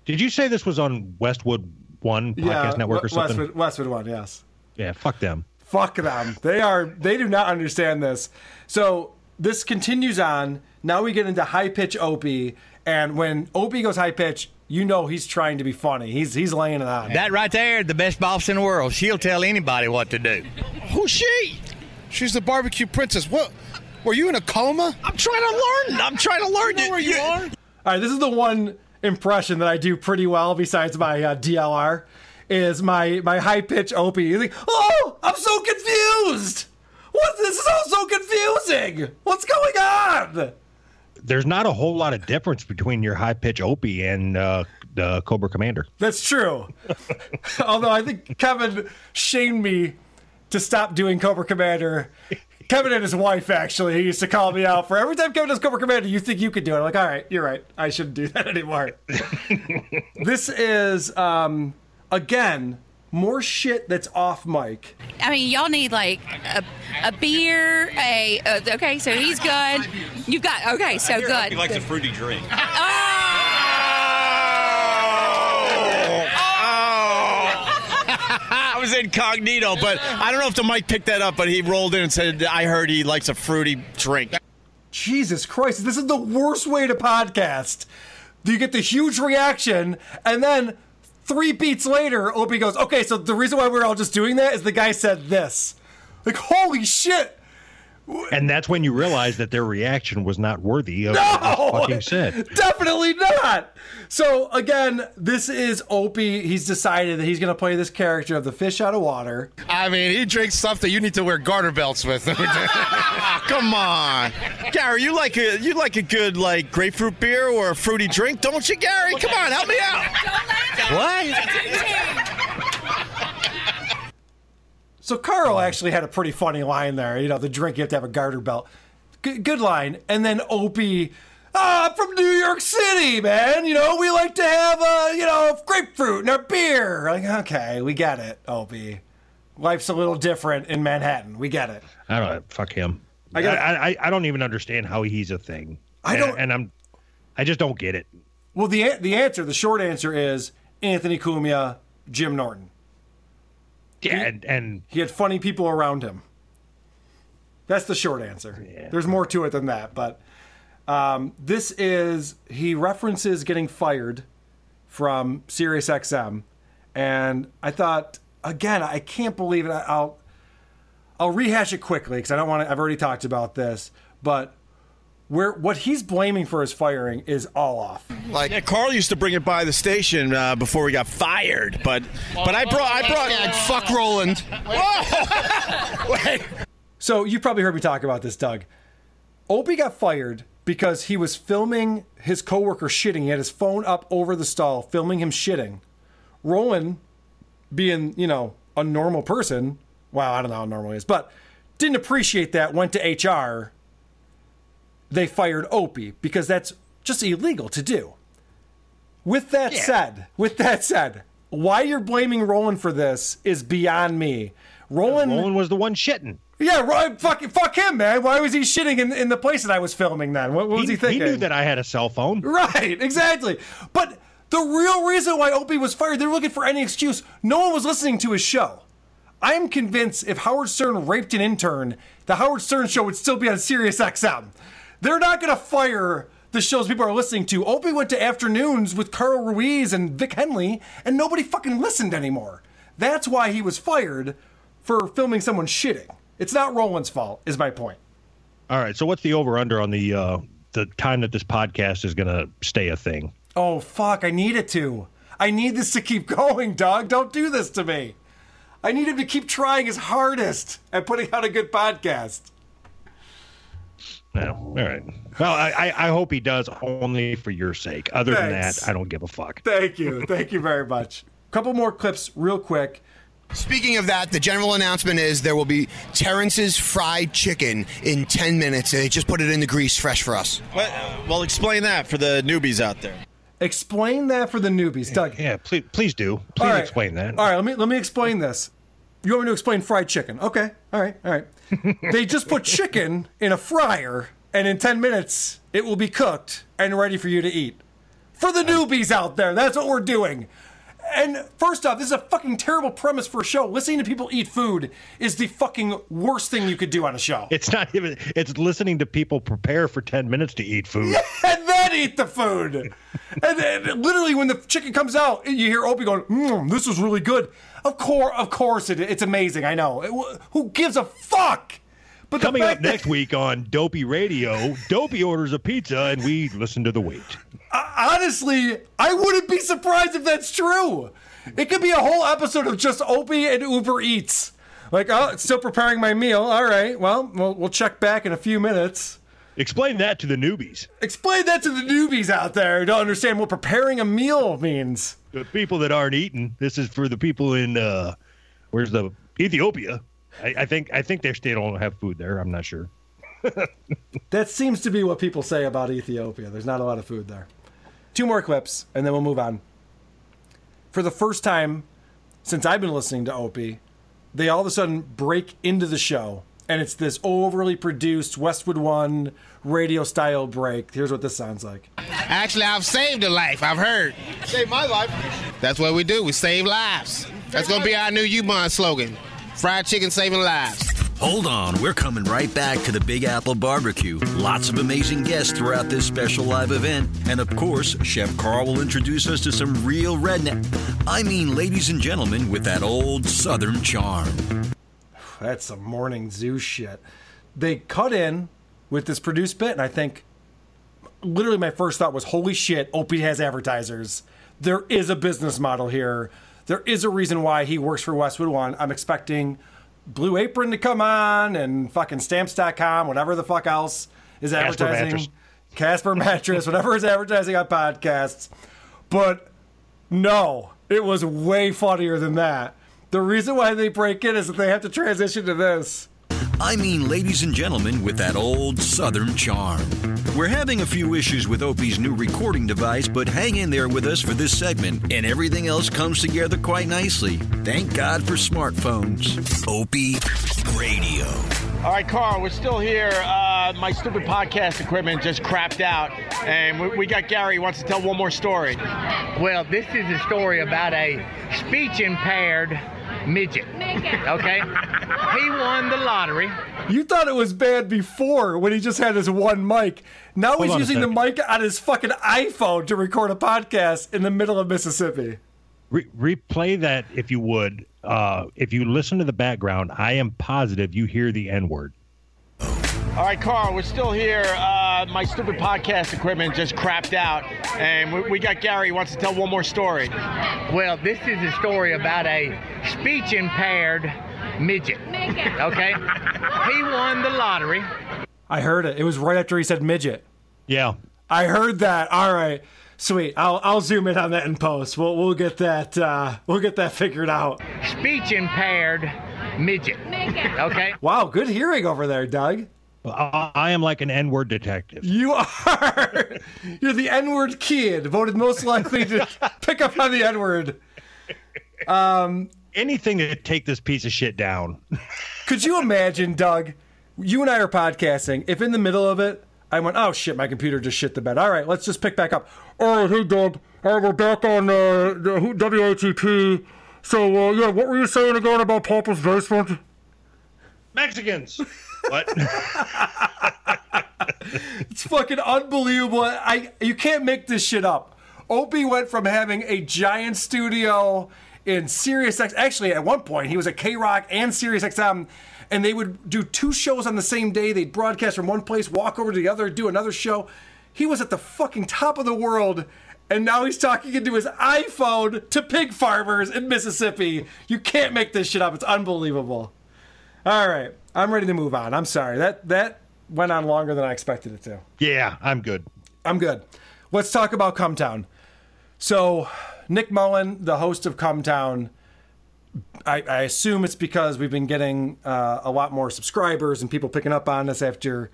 Did you say this was on Westwood One podcast network or something? Westwood, Westwood one, yes. Yeah, fuck them. Fuck them. They are. They do not understand this. So this continues on. Now we get into high pitch Opie, and when Opie goes high pitch, you know he's trying to be funny. He's he's laying it on. That right there, the best boss in the world. She'll tell anybody what to do. Who's she? She's the barbecue princess. What? Were you in a coma? I'm trying to learn. I'm trying to learn. You know where you are? All right, this is the one impression that I do pretty well besides my uh, DLR is my my high pitch Opie. He's like, "Oh, I'm so confused. What? This is all so confusing. What's going on?" There's not a whole lot of difference between your high pitch Opie and uh, the Cobra Commander. That's true. Although I think Kevin shamed me to stop doing Cobra Commander. Kevin and his wife actually he used to call me out for every time Kevin does Cobra Commander. You think you could do it? I'm like, all right, you're right. I shouldn't do that anymore. this is um, again more shit that's off mic. I mean, y'all need like a, a beer, a, uh okay. So he's good. You've got okay. So good. He likes a fruity drink. Oh! I was incognito, but I don't know if the mic picked that up, but he rolled in and said, I heard he likes a fruity drink. Jesus Christ, this is the worst way to podcast. You get the huge reaction, and then three beats later, Opie goes, Okay, so the reason why we're all just doing that is the guy said this. Like, holy shit! And that's when you realize that their reaction was not worthy of No! what was fucking said. Definitely not! So, again, this is Opie. He's decided that he's going to play this character of the fish out of water. I mean, he drinks stuff that you need to wear garter belts with. Come on, Gary, you like a you like a good like grapefruit beer or a fruity drink, don't you, Gary? Come on, help me out. What? So Carl actually had a pretty funny line there. You know, the drink you have to have a garter belt. G- good line. And then Opie, ah, I'm from New York City, man. You know, we like to have uh, you know, grapefruit in our beer. Like, okay, we get it, Opie. Life's a little different in Manhattan. We get it. I don't know. Fuck him. I I, gotta- I, I don't even understand how he's a thing. I don't- and I'm, I just don't get it. Well, the the answer, the short answer is Anthony Cumia, Jim Norton. Yeah, and, and he had funny people around him. That's the short answer. There's more to it than that, but um, this is he references getting fired from SiriusXM, and I thought again, I can't believe it. I'll I'll rehash it quickly because I don't want to. I've already talked about this, but where what he's blaming for his firing is all off. Like yeah, Carl used to bring it by the station uh, before we got fired, but but I brought I brought Hashtag fuck Roland. Wait. So you probably heard me talk about this, Doug. Opie got fired because he was filming his coworker shitting. He had his phone up over the stall, filming him shitting. Roland, being you know a normal person, well, I don't know how normal he is, but didn't appreciate that. Went to HR. They fired Opie because that's just illegal to do. With that said, with that said, why you're blaming Roland for this is beyond me. Roland, Roland was the one shitting. Yeah, right. Fuck, fuck him, man. Why was he shitting in, in the place that I was filming then? What, what was he, thinking? He knew that I had a cell phone. Right, exactly. But the real reason why Opie was fired, they were looking for any excuse. No one was listening to his show. I am convinced if Howard Stern raped an intern, the Howard Stern show would still be on Sirius XM. They're not going to fire the shows people are listening to. Opie went to afternoons with Carl Ruiz and Vic Henley, and nobody fucking listened anymore. That's why he was fired for filming someone shitting. It's not Roland's fault, is my point. All right. So what's the over under on the uh, the time that this podcast is going to stay a thing? Oh, fuck, I need it to. I need this to keep going, dog. Don't do this to me. I need him to keep trying his hardest at putting out a good podcast. No. All right. Well, I, I I hope he does only for your sake. Other than that, I don't give a fuck. Thank you. Thank you very much. Couple more clips, real quick. Speaking of that, the general announcement is there will be Terrence's fried chicken in 10 minutes. They just put it in the grease fresh for us. Well, well, explain that for the newbies out there. Explain that for the newbies, Doug. Yeah, please, please do. Please All right. explain that. All right, let me let me explain this. You want me to explain fried chicken? Okay. All right. All right. They just put chicken in a fryer, and in ten minutes it will be cooked and ready for you to eat. For the newbies out there, that's what we're doing. And first off, this is a fucking terrible premise for a show. Listening to people eat food is the fucking worst thing you could do on a show. It's not even. It's listening to people prepare for ten minutes to eat food. and then eat the food. and then literally, when the chicken comes out, you hear Opie going, mm, "This is really good." Of course, of course, it, it's amazing. I know. It- who gives a fuck? But Coming up that- next week on Dopey Radio, Dopey orders a pizza and we listen to the wait. honestly, I wouldn't be surprised if that's true. It could be a whole episode of just Opie and Uber Eats. Like, oh, it's still preparing my meal. All right, well, we'll, we'll check back in a few minutes. Explain that to the newbies. Explain that to the newbies out there who don't understand what preparing a meal means. The people that aren't eating. This is for the people in uh, where's the Ethiopia? I, I think I think they still don't have food there. I'm not sure. That seems to be what people say about Ethiopia. There's not a lot of food there. Two more clips, and then we'll move on. For the first time since I've been listening to Opie, they all of a sudden break into the show, and it's this overly produced Westwood One radio style break. Here's what this sounds like. Actually, I've saved a life. I've heard. Saved my life. That's what we do. We save lives. That's gonna be our new Ubon slogan: fried chicken saving lives. Hold on, we're coming right back to the Big Apple Barbecue. Lots of amazing guests throughout this special live event. And of course, Chef Carl will introduce us to some real redneck. I mean, ladies and gentlemen, with that old Southern charm. That's some morning zoo shit. They cut in with this produced bit, and I think literally my first thought was, holy shit, Opie has advertisers. There is a business model here. There is a reason why he works for Westwood One. I'm expecting Blue Apron to come on and fucking stamps.com, whatever the fuck else is Casper advertising. Mattress. Casper Mattress, whatever is advertising on podcasts. But no, it was way funnier than that. The reason why they break in is that they have to transition to this. I mean, ladies and gentlemen, with that old Southern charm. We're having a few issues with Opie's new recording device, but hang in there with us for this segment, and everything else comes together quite nicely. Thank God for smartphones. Opie Radio. All right, Carl, we're still here. Uh, my stupid podcast equipment just crapped out, and we, we got Gary. He wants to tell one more story. Well, this is a story about a speech impaired midget. Okay? He won the lottery. You thought it was bad before when he just had his one mic. Now Hold he's using the mic on his fucking iPhone to record a podcast in the middle of Mississippi. Re- replay that if you would. Uh, if you listen to the background, I am positive you hear the N word. All right, Carl, we're still here. Uh, my stupid podcast equipment just crapped out, and we, we got Gary. He wants to tell one more story. Well, this is a story about a speech impaired midget. Okay? He won the lottery. I heard it. It was right after he said midget. Yeah. I heard that. All right. Sweet. I'll I'll zoom in on that in post. We'll we'll get that uh, we'll get that figured out. Speech impaired midget. Okay? Wow, good hearing over there, Doug. I, I am like an N word detective. You are. You're the N-word kid, voted most likely to pick up on the N-word. Um, Anything to take this piece of shit down. could you imagine, Doug? You and I are podcasting. If in the middle of it, I went, "Oh shit, my computer just shit the bed." All right, let's just pick back up. All right, hey Doug, we're back on uh, WATP. So uh, yeah, what were you saying again about Papa's basement? Mexicans. What? It's fucking unbelievable. I you can't make this shit up. Opie went from having a giant studio in Sirius X. Actually, at one point, he was at K Rock and Sirius XM, and they would do two shows on the same day. They'd broadcast from one place, walk over to the other, do another show. He was at the fucking top of the world, and now he's talking into his iPhone to pig farmers in Mississippi. You can't make this shit up. It's unbelievable. All right, I'm ready to move on. I'm sorry that that went on longer than I expected it to. Yeah, I'm good. I'm good. Let's talk about Cumtown. So, Nick Mullen, the host of Cumtown, I, I assume it's because we've been getting uh, a lot more subscribers and people picking up on us after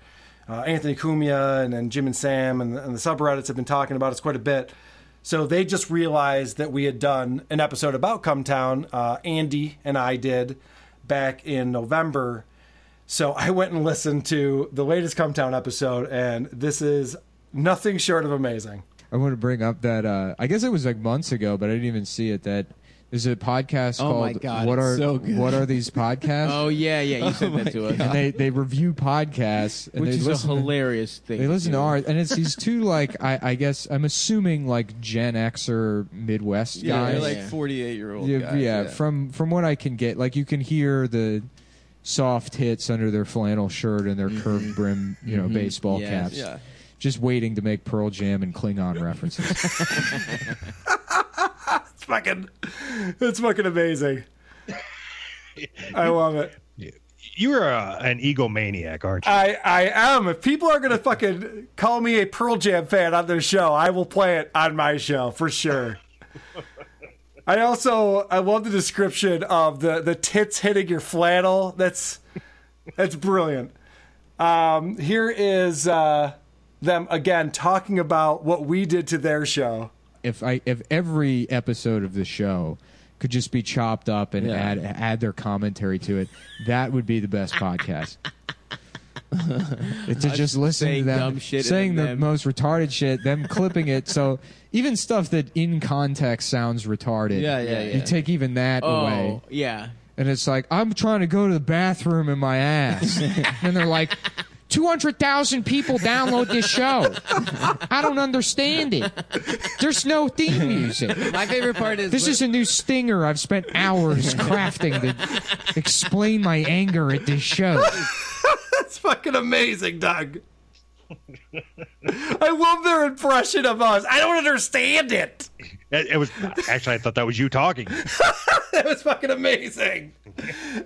uh, Anthony Cumia and, and Jim and Sam and, and the subreddits have been talking about us quite a bit. So they just realized that we had done an episode about Cumtown. Uh, Andy and I did back in November. So I went and listened to the latest Cumtown episode, and this is nothing short of amazing. I want to bring up that uh, I guess it was like months ago, but I didn't even see it. That there's a podcast Oh called my God, "What Are so. What Are These Podcasts?" Oh, yeah, yeah, you Oh that to us. And they they review podcasts, and Which is a listen hilarious thing They listen to ours, and it's these two like I, I guess I'm assuming like Gen X or Midwest Yeah, guys, they're like 48 year old yeah, guys. yeah, from from what I can get, like you can hear the soft hits under their flannel shirt and their curved brim, you know, Mhm. baseball Yes. caps. Yeah. Just waiting to make Pearl Jam and Klingon references. Fucking, it's fucking amazing. I love it. You're a, an egomaniac, aren't you? I, I am. If people are gonna fucking call me a Pearl Jam fan on their show, I will play it on my show for sure. I also I love the description of the the tits hitting your flannel. That's that's brilliant. Um, here is uh, them again talking about what we did to their show. If I if every episode of the show could just be chopped up and Yeah. add add their commentary to it, that would be the best podcast. to just listen to them saying the them- most retarded shit, them clipping it. So even stuff that in context sounds retarded, Yeah, yeah, yeah. you take even that Oh, away. yeah. And it's like I'm trying to go to the bathroom in my ass, and they're like. 200,000 people download this show. I don't understand it. There's no theme music. My favorite part is This is a new stinger I've spent hours crafting to explain my anger at this show. That's fucking amazing, Doug. I love their impression of us. I don't understand it. It, it was actually I thought that was you talking. that was fucking amazing.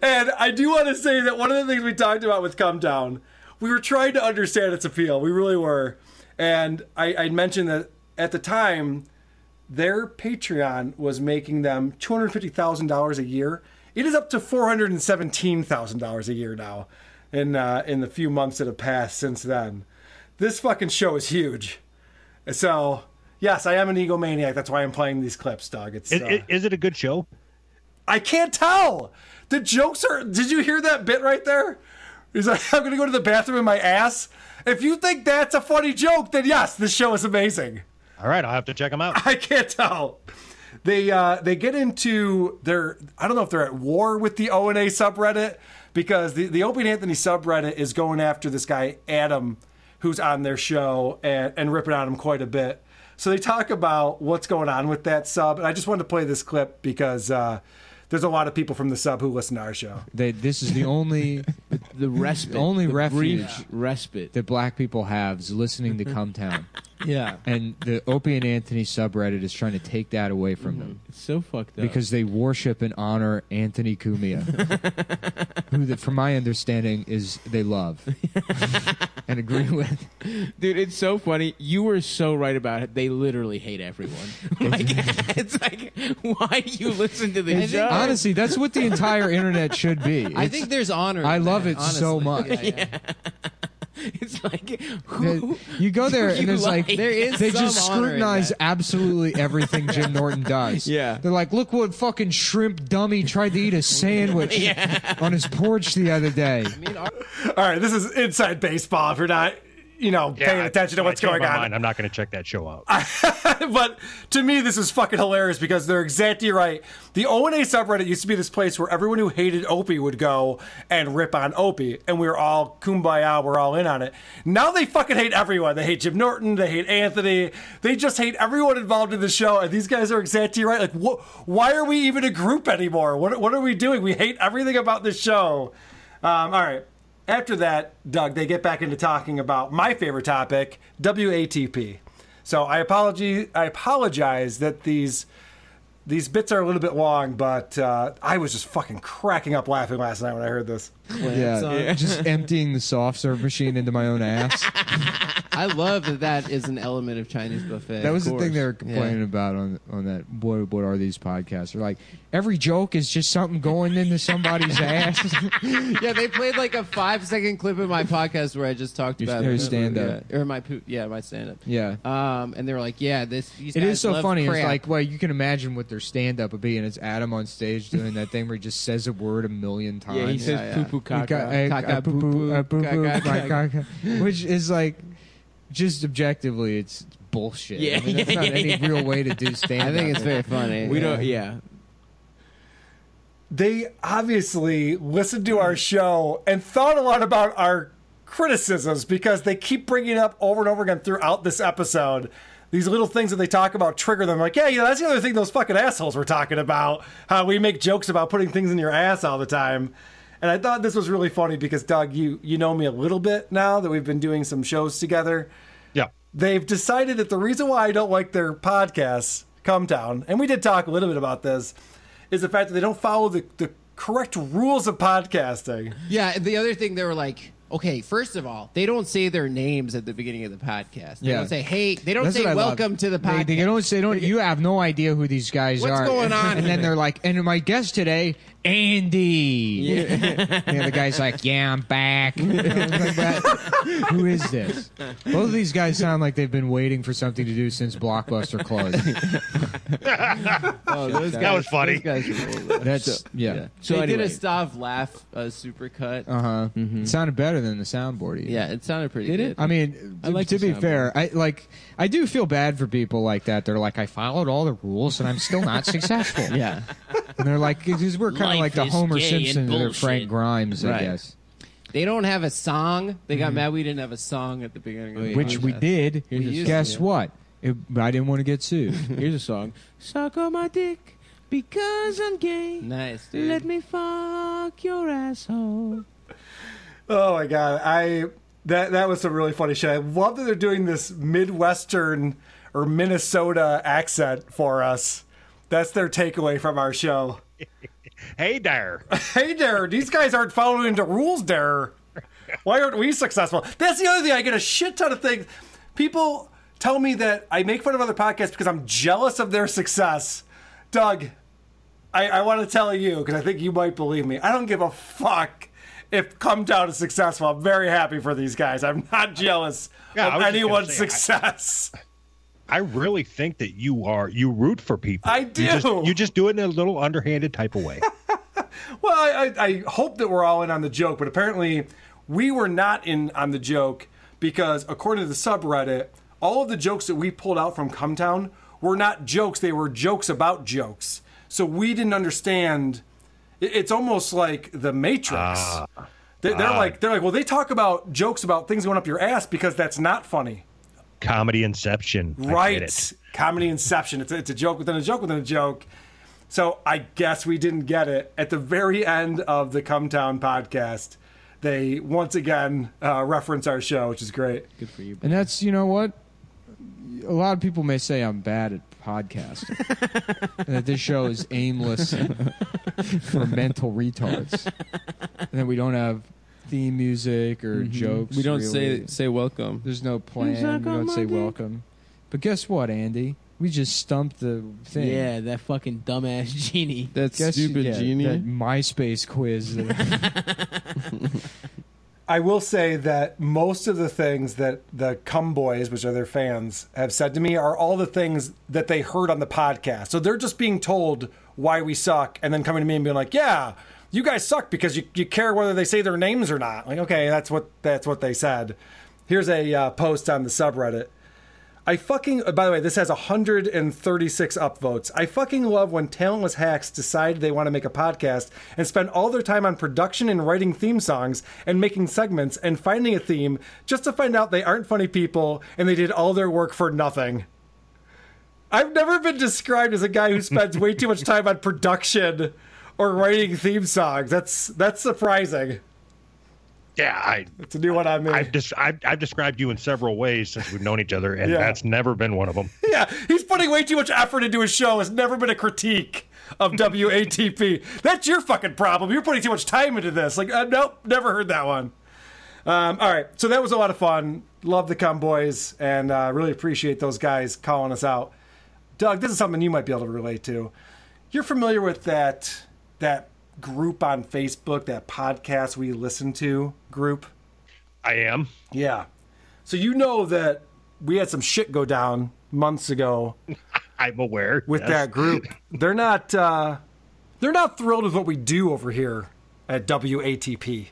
And I do want to say that one of the things we talked about with Cumtown, we were trying to understand its appeal. We really were. And I, I mentioned that at the time, their Patreon was making them $250,000 a year. It is up to $417,000 a year now in, uh, in the few months that have passed since then. This fucking show is huge. So, yes, I am an egomaniac. That's why I'm playing these clips, Doug. It's, Is, uh, is it a good show? I can't tell. The jokes are. Did you hear that bit right there? He's like, I'm gonna go to the bathroom in my ass. If you think that's a funny joke, then yes, this show is amazing. All right, I'll have to check them out. I can't tell. They uh, they get into their I don't know if they're at war with the O and A subreddit because the the Opie and Anthony subreddit is going after this guy Adam who's on their show and, and ripping on him quite a bit. So they talk about what's going on with that sub, and I just wanted to play this clip because uh, there's a lot of people from the sub who listen to our show. They, this is the only the respite, only the refuge brief respite that black people have is listening to Cumtown. Yeah. and the Opie and Anthony subreddit is trying to take that away from them. It's so fucked up. Because they worship and honor Anthony Cumia, who, the, from my understanding, is they love and agree with. Dude, it's so funny. You were so right about it. They literally hate everyone. like, it's like, why do you listen to the And show? honestly, that's what the entire internet should be. I It's- think there's honor. in I love that, it so honestly. much. Yeah, yeah. it's like That- you go there and there's like, There is they just scrutinize absolutely everything Jim Norton does. Yeah. they're like, look what fucking shrimp dummy tried to eat a sandwich on his porch the other day. All right, this is inside baseball. If you're not, you know, paying I- attention to what's going on. mind. I'm not going to check that show out. but to me, this is fucking hilarious because they're exactly right. The O and A subreddit used to be this place where everyone who hated Opie would go and rip on Opie, and we were all kumbaya, we're all in on it. Now they fucking hate everyone. They hate Jim Norton. They hate Anthony. They just hate everyone involved in the show. And these guys are exactly right. Like, wh- why are we even a group anymore? What what are we doing? We hate everything about this show. Um, all right. After that, Doug, they get back into talking about my favorite topic, WATP. So I apology, I apologize that these these bits are a little bit long, but uh, I was just fucking cracking up laughing last night when I heard this. Yeah, just emptying the soft serve machine into my own ass. I love that that is an element of Chinese buffet. That was the thing they were course. complaining about on on that. What what are these podcasts? They're like every joke is just something going into somebody's ass. yeah, they played like a five second clip in my podcast where I just talked Your- about your it. stand-up. yeah, or my poop, yeah, my stand up. Yeah. Um, and they were like, yeah, this. These It guys is so love funny. Crap. It's like, well, you can imagine what their stand up would be, and it's Adam on stage doing that thing where he just says a word a million times. Yeah, he says Yeah, poo-poo which is like just objectively, it's bullshit. Yeah, I mean, that's yeah, not any yeah. real way to do stand. I think it's very funny. We don't. Yeah. They obviously listened to our show and thought a lot about our criticisms because they keep bringing up over and over again throughout this episode. These little things that they talk about trigger them. Like, yeah, you know, that's the other thing those fucking assholes were talking about. How we make jokes about putting things in your ass all the time. And I thought this was really funny because Doug, you you know me a little bit now that we've been doing some shows together. Yeah. They've decided that the reason why I don't like their podcasts, Cumtown, and we did talk a little bit about this, is the fact that they don't follow the, the correct rules of podcasting. Yeah. and The other thing, they were like, okay, first of all, they don't say their names at the beginning of the podcast. They Yeah. don't say, hey, they don't That's say what love. welcome to the podcast. they don't say don't. You have no idea who these guys What's are. going on And then they're like, and my guest today, Andy. Yeah. and the guy's like, yeah, I'm back. Like, "But who is this? Both of these guys sound like they've been waiting for something to do since Blockbuster closed. Oh, those That guys- was funny. those guys are That's So- yeah. So they did a Stav laugh uh, supercut. Uh huh. It sounded better than the soundboard. Even. Yeah, it sounded pretty Did good. it? I mean, I to, like to the be fair, I like. I do feel bad for people like that. They're like, I followed all the rules and I'm still not successful. Yeah. And they're like, because we're kind of like the Homer gay and Simpson or bullshit. Frank Grimes, I Right. guess. They don't have a song. They got mm-hmm. mad we didn't have a song at the beginning. Of the Which we podcast. did. We used Guess to. what? It, I didn't want to get sued. Here's a song. Suck on my dick because I'm gay. Nice, dude. Let me fuck your asshole. Oh my god, I that that was some really funny shit. I love that they're doing this Midwestern or Minnesota accent for us. That's their takeaway from our show. hey there. hey there, these guys aren't following the rules there. Why aren't we successful? That's the other thing. I get a shit ton of things. People tell me that I make fun of other podcasts because I'm jealous of their success. Doug, I, I want to tell you because I think you might believe me. I don't give a fuck if Cumtown is successful. I'm very happy for these guys. I'm not jealous Yeah, of was just gonna anyone's say, success. I really think that you are you root for people. I You just, do. you just do it in a little underhanded type of way. Well, I, I, I hope that we're all in on the joke, but apparently we were not in on the joke because according to the subreddit, all of the jokes that we pulled out from Cumtown were not jokes; they were jokes about jokes. So we didn't understand. It's almost like the Matrix. They, they're Ah. like they're like, well, they talk about jokes about things going up your ass because that's not funny. Comedy Inception. I get Right. it. Comedy Inception. It's a, it's a joke within a joke within a joke. So I guess we didn't get it. At the very end of the Cumtown podcast, they once again uh, reference our show, which is great. Good for you. And that's you know what? A lot of people may say I'm bad at podcasting. and that this show is aimless for mental retards. And that we don't have theme music or Mhm. jokes. We don't say- really. say welcome. There's no plan. We don't say dick. welcome. But guess what, Andy? We just stumped the thing. Yeah, that fucking dumbass genie. That stupid genie. That MySpace quiz. I will say that most of the things that the Cum Boys, which are their fans, have said to me are all the things that they heard on the podcast. So they're just being told why we suck and then coming to me and being like, yeah, you guys suck because you, you care whether they say their names or not. Like, okay, that's what that's what they said. Here's a uh, post on the subreddit. I fucking, by the way, this has 136 upvotes. I fucking love when talentless hacks decide they want to make a podcast and spend all their time on production and writing theme songs and making segments and finding a theme just to find out they aren't funny people and they did all their work for nothing. I've never been described as a guy who spends way too much time on production or writing theme songs. That's that's surprising. Yeah, I. It's a new one on me. I've, des- I've, I've described you in several ways since we've known each other, and Yeah. that's never been one of them. Yeah, he's putting way too much effort into his show. Has never been a critique of WATP. That's your fucking problem. You're putting too much time into this. Like, uh, nope, never heard that one. Um, all right, so that was a lot of fun. Love the Cum Boys, and uh, really appreciate those guys calling us out. Doug, this is something you might be able to relate to. You're familiar with that that group on Facebook, that podcast we listen to group? I am. Yeah. So you know that we had some shit go down months ago. I'm aware with yes. that group. They're not uh, they're not thrilled with what we do over here at WATP.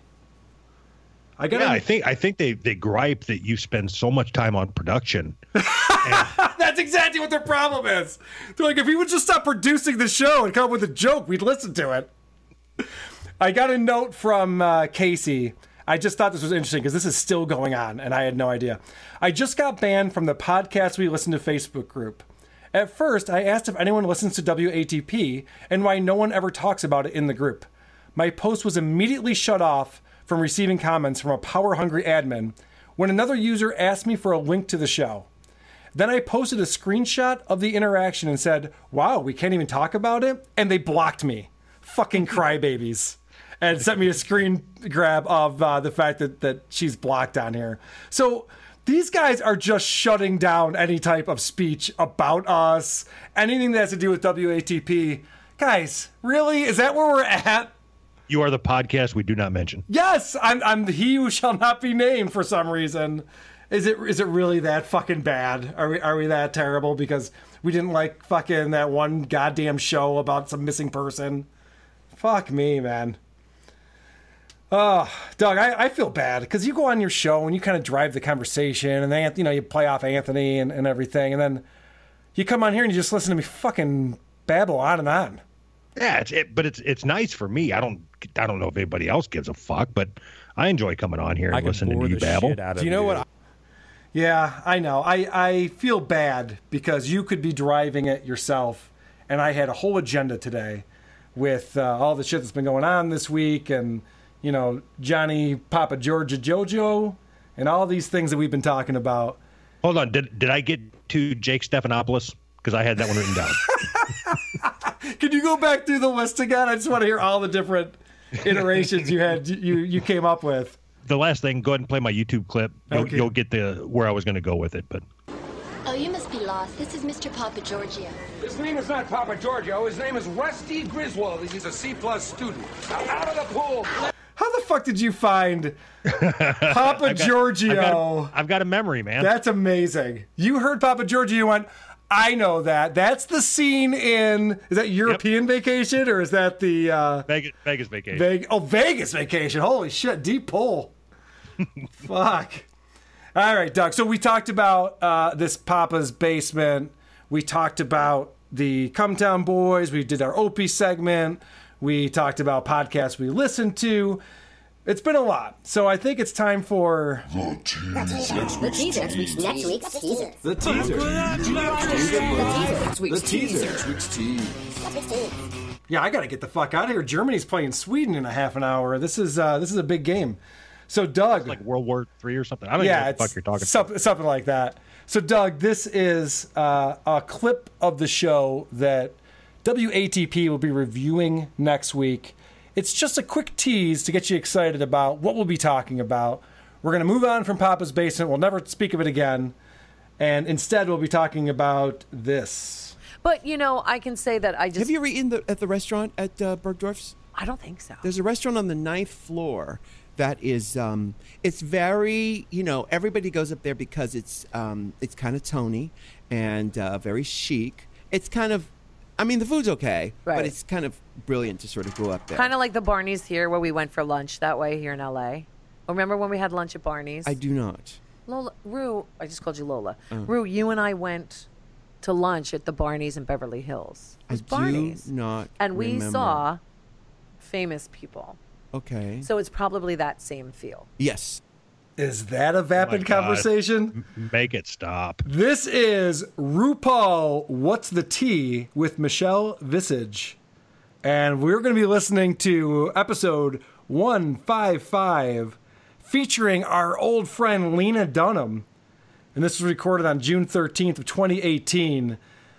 I got yeah, I think I think they they gripe that you spend so much time on production. That's exactly what their problem is. They're like, if we would just stop producing the show and come up with a joke, we'd listen to it. I got a note from uh, Casey. I just thought this was interesting because this is still going on, and I had no idea. I just got banned from the podcast we listen to Facebook group. At first, I asked if anyone listens to WATP and why no one ever talks about it in the group. My post was immediately shut off from receiving comments from a power hungry admin when another user asked me for a link to the show. Then I posted a screenshot of the interaction and said, Wow, we can't even talk about it. And they blocked me. Fucking crybabies. And sent me a screen grab of uh, the fact that, that she's blocked on here. So these guys are just shutting down any type of speech about us, anything that has to do with WATP. Guys, really? Is that where we're at? You are the podcast we do not mention. Yes, I'm, I'm he who shall not be named for some reason. Is it is it really that fucking bad? Are we are we that terrible because we didn't like fucking that one goddamn show about some missing person? Fuck me, man. Oh, Doug, I, I feel bad because you go on your show and you kind of drive the conversation, and then you know you play off Anthony and, and everything, and then you come on here and you just listen to me fucking babble on and on. Yeah, it's it, but it's it's nice for me. I don't I don't know if anybody else gives a fuck, but I enjoy coming on here and listening to you babble. shit out of Do you know what? I- yeah, I know. I, I feel bad because you could be driving it yourself, and I had a whole agenda today with uh, all the shit that's been going on this week, and you know Johnny Papa Georgia Jojo, and all these things that we've been talking about. Hold on, did did I get to Jake Stephanopoulos? Because I had that one written down. Can you go back through the list again? I just want to hear all the different iterations you had you you came up with. the last thing, go ahead and play my YouTube clip. You'll, Okay. you'll get the where I was going to go with it, but Oh, you must be lost. This is Mr. Papa Giorgio. His name is not Papa Giorgio. His name is Rusty Griswold. He's a C plus student. Now out of the pool. How the fuck did you find Papa I've got- Giorgio? I've got, a, I've got a memory, man. That's amazing. You heard Papa Giorgio, you went, I know that. That's the scene in is that European vacation or is that the uh Vegas, Vegas vacation. Vegas oh Vegas vacation. Holy shit, deep pull. Fuck. All right, Doug. So we talked about uh, this Papa's basement. We talked about the Cumtown Boys. We did our Opie segment. We talked about podcasts we listened to. It's been a lot. So I think it's time for The teaser. Next week's Next week's teaser. the teaser. Next week's The teaser. Next week's teaser. Yeah, I got to get the fuck out of here. Germany's playing Sweden in a half an hour. This is uh, this is a big game. So Doug, like World War Three or something. I don't yeah, know what the fuck you're talking. something, something like that. So Doug, this is uh, a clip of the show that WATP will be reviewing next week. It's just a quick tease to get you excited about what we'll be talking about. We're going to move on from Papa's Basement. We'll never speak of it again. And instead, we'll be talking about this. But you know, I can say that I just Have you ever eaten the, at the restaurant at uh, Bergdorf's? I don't think so. There's a restaurant on the ninth floor that is um, it's very you know everybody goes up there because it's um, it's kind of Tony and uh, very chic. It's kind of I mean the food's okay, Right. but it's kind of brilliant to sort of go up there. Kind of like the Barney's here, where we went for lunch that way here in LA. Remember when we had lunch at Barney's? I do not. Lola, Rue, I just called you Lola. Oh. Rue, you and I went to lunch at the Barney's in Beverly Hills. It I was do Barney's. not And we remember. saw famous people. Okay. So it's probably that same feel. Yes. Is that a oh vapid Oh conversation? Make it stop. This is RuPaul What's the Tea with Michelle Visage. And we're going to be listening to episode 155 featuring our old friend Lena Dunham. And this was recorded on June 13th of 2018.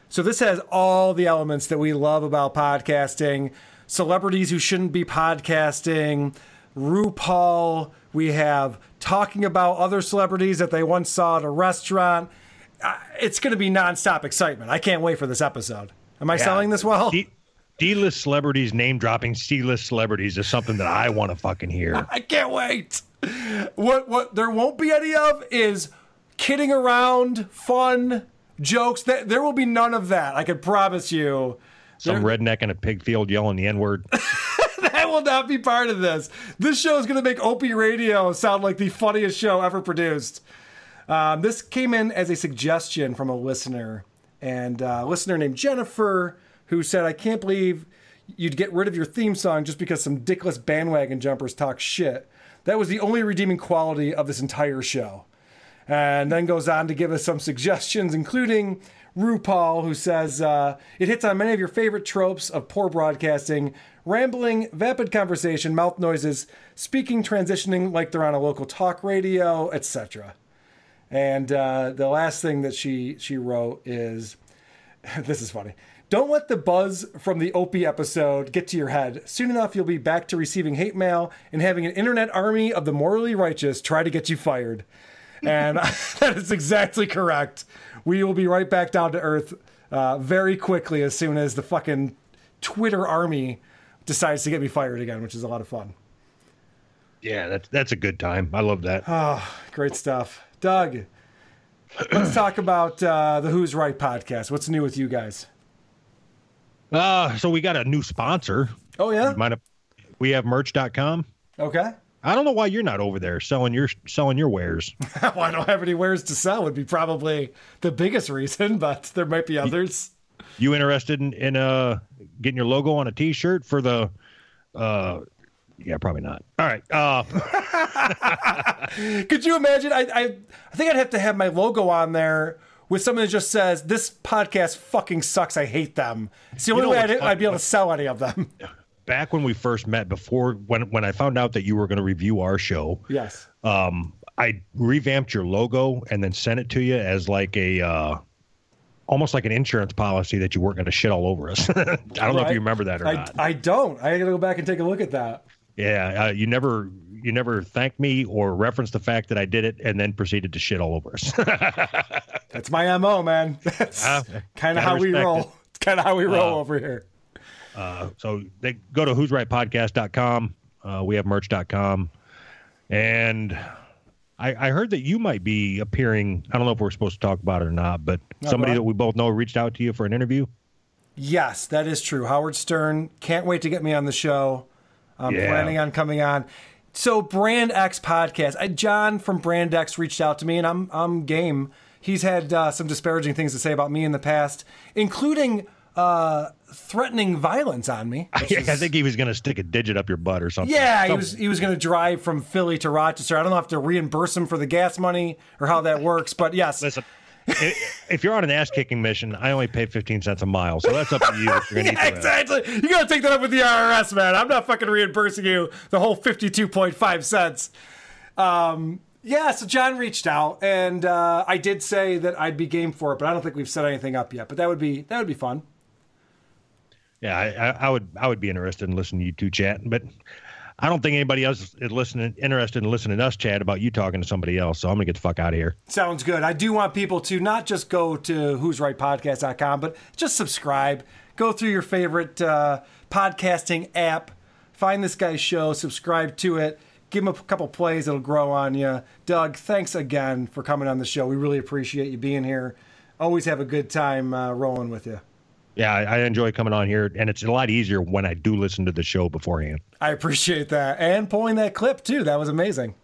So this has all the elements that we love about podcasting. Celebrities who shouldn't be podcasting, RuPaul, we have talking about other celebrities that they once saw at a restaurant. Uh, It's going to be nonstop excitement. I can't wait for this episode. Am I Yeah. selling this well? D- D-list celebrities name dropping C-list celebrities is something that I want to fucking hear. I can't wait. What what there won't be any of is kidding around, fun jokes. That there will be none of that. I can promise you. Some redneck in a pig field yelling the N-word. that will not be part of this. This show is going to make Opie Radio sound like the funniest show ever produced. Um, this came in as a suggestion from a listener, and uh, a listener named Jennifer, who said, "I can't believe you'd get rid of your theme song just because some dickless bandwagon jumpers talk shit. That was the only redeeming quality of this entire show." And then goes on to give us some suggestions, including RuPaul, who says uh, it hits on many of your favorite tropes of poor broadcasting rambling, vapid conversation, mouth noises, speaking, transitioning like they're on a local talk radio, etc. And uh, the last thing that she she wrote is, this is funny. Don't let the buzz from the Opie episode get to your head. Soon enough, you'll be back to receiving hate mail and having an internet army of the morally righteous try to get you fired. And that is exactly correct. We will be right back down to earth uh, very quickly as soon as the fucking Twitter army decides to get me fired again, which is a lot of fun. Yeah, that's that's a good time. I love that. Oh, great stuff. Doug, let's talk about uh, the Who's Right podcast. What's new with you guys? Uh, so we got a new sponsor. Oh yeah. Mind if we have merch.com? Okay. I don't know why you're not over there selling your selling your wares. well, I don't have any wares to sell would be probably the biggest reason, but there might be others. You interested in, in uh getting your logo on a t-shirt for the uh yeah, probably not. All right. Uh Could you imagine? I, I I think I'd have to have my logo on there with someone that just says, "This podcast fucking sucks. I hate them." It's the You only know way I'd, funny? I'd be able to sell any of them. back when we first met before when when I found out that you were going to review our show, yes. um I revamped your logo and then sent it to you as like a uh almost like an insurance policy that you weren't going to shit all over us. I don't know if you remember that or I, not. I don't. I gotta go back and take a look at that. Yeah, uh, you never you never thanked me or referenced the fact that I did it and then proceeded to shit all over us. That's my mo, man. That's Ah, kind of how we roll. it. It's kind of how we roll Uh, over here. Uh, so they go to who's right podcast.com. Uh, we have merch.com. And I, I heard that you might be appearing. I don't know if we're supposed to talk about it or not, but No, somebody ahead. that we both know reached out to you for an interview. Yes, that is true. Howard Stern can't wait to get me on the show. I'm Yeah. planning on coming on. So Brand X podcast. Uh, John from Brand X reached out to me, and I'm I'm game. He's had uh, some disparaging things to say about me in the past, including uh, threatening violence on me. I, I think he was going to stick a digit up your butt or something. Yeah, he was he was going to drive from Philly to Rochester. I don't know if to reimburse him for the gas money or how that works, but yes. Listen, if you're on an ass kicking mission, I only pay 15 cents a mile, so that's up to you if you're going to Yeah, exactly. You got to take that up with the IRS, man. I'm not fucking reimbursing you the whole 52.5 cents. Um, yeah, so John reached out, and uh, I did say that I'd be game for it, but I don't think we've set anything up yet. But that would be that would be fun. Yeah, I, I, would I would be interested in listening to you two chat, but I don't think anybody else is listening interested in listening to us chat about you talking to somebody else. So I'm gonna get the fuck out of here. Sounds good. I do want people to not just go to who's right podcast.com, but just subscribe. Go through your favorite uh, podcasting app, find this guy's show, subscribe to it, give him a couple plays, it'll grow on you. Doug, thanks again for coming on the show. We really appreciate you being here. Always have a good time uh, rolling with you. Yeah, I, enjoy coming on here, and it's a lot easier when I do listen to the show beforehand. I appreciate that. And pulling that clip, too. That was amazing.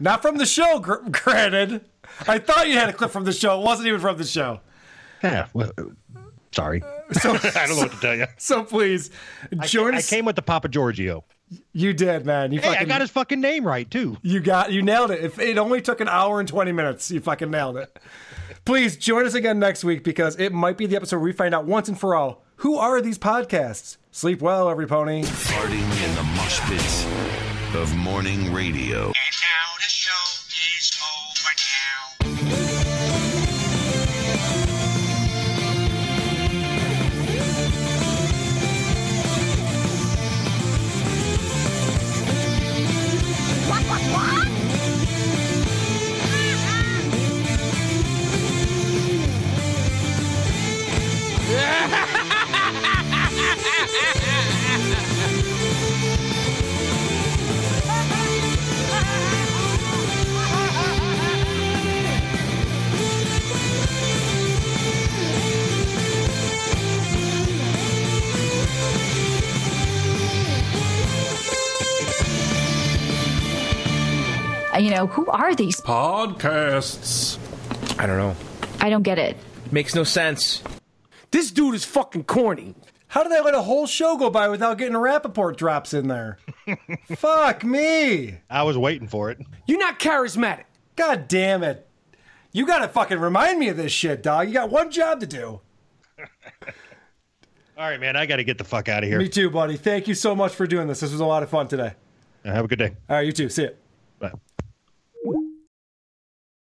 Not from the show, gr- granted. I thought you had a clip from the show. It wasn't even from the show. Yeah, well, sorry. I don't know what to tell you. So please join I, us. I came with the Papa Giorgio. You did, man. You Hey, I got his fucking name right too. You got you nailed it. If it only took an hour and twenty minutes, you fucking nailed it. Please join us again next week because it might be the episode where we find out once and for all who are these podcasts. Sleep well, every pony. Farting in the mosh pits of morning radio. You know, who are these? Podcasts. I don't know. I don't get it. Makes no sense. This dude is fucking corny. How did they let a whole show go by without getting a Rapaport drops in there? Fuck me. I was waiting for it. You're not charismatic. God damn it. You gotta fucking remind me of this shit, dog. You got one job to do. All right, man, I got to get the fuck out of here. Me too, buddy. Thank you so much for doing this. This was a lot of fun today. Have a good day. All right, you too. See ya. Bye.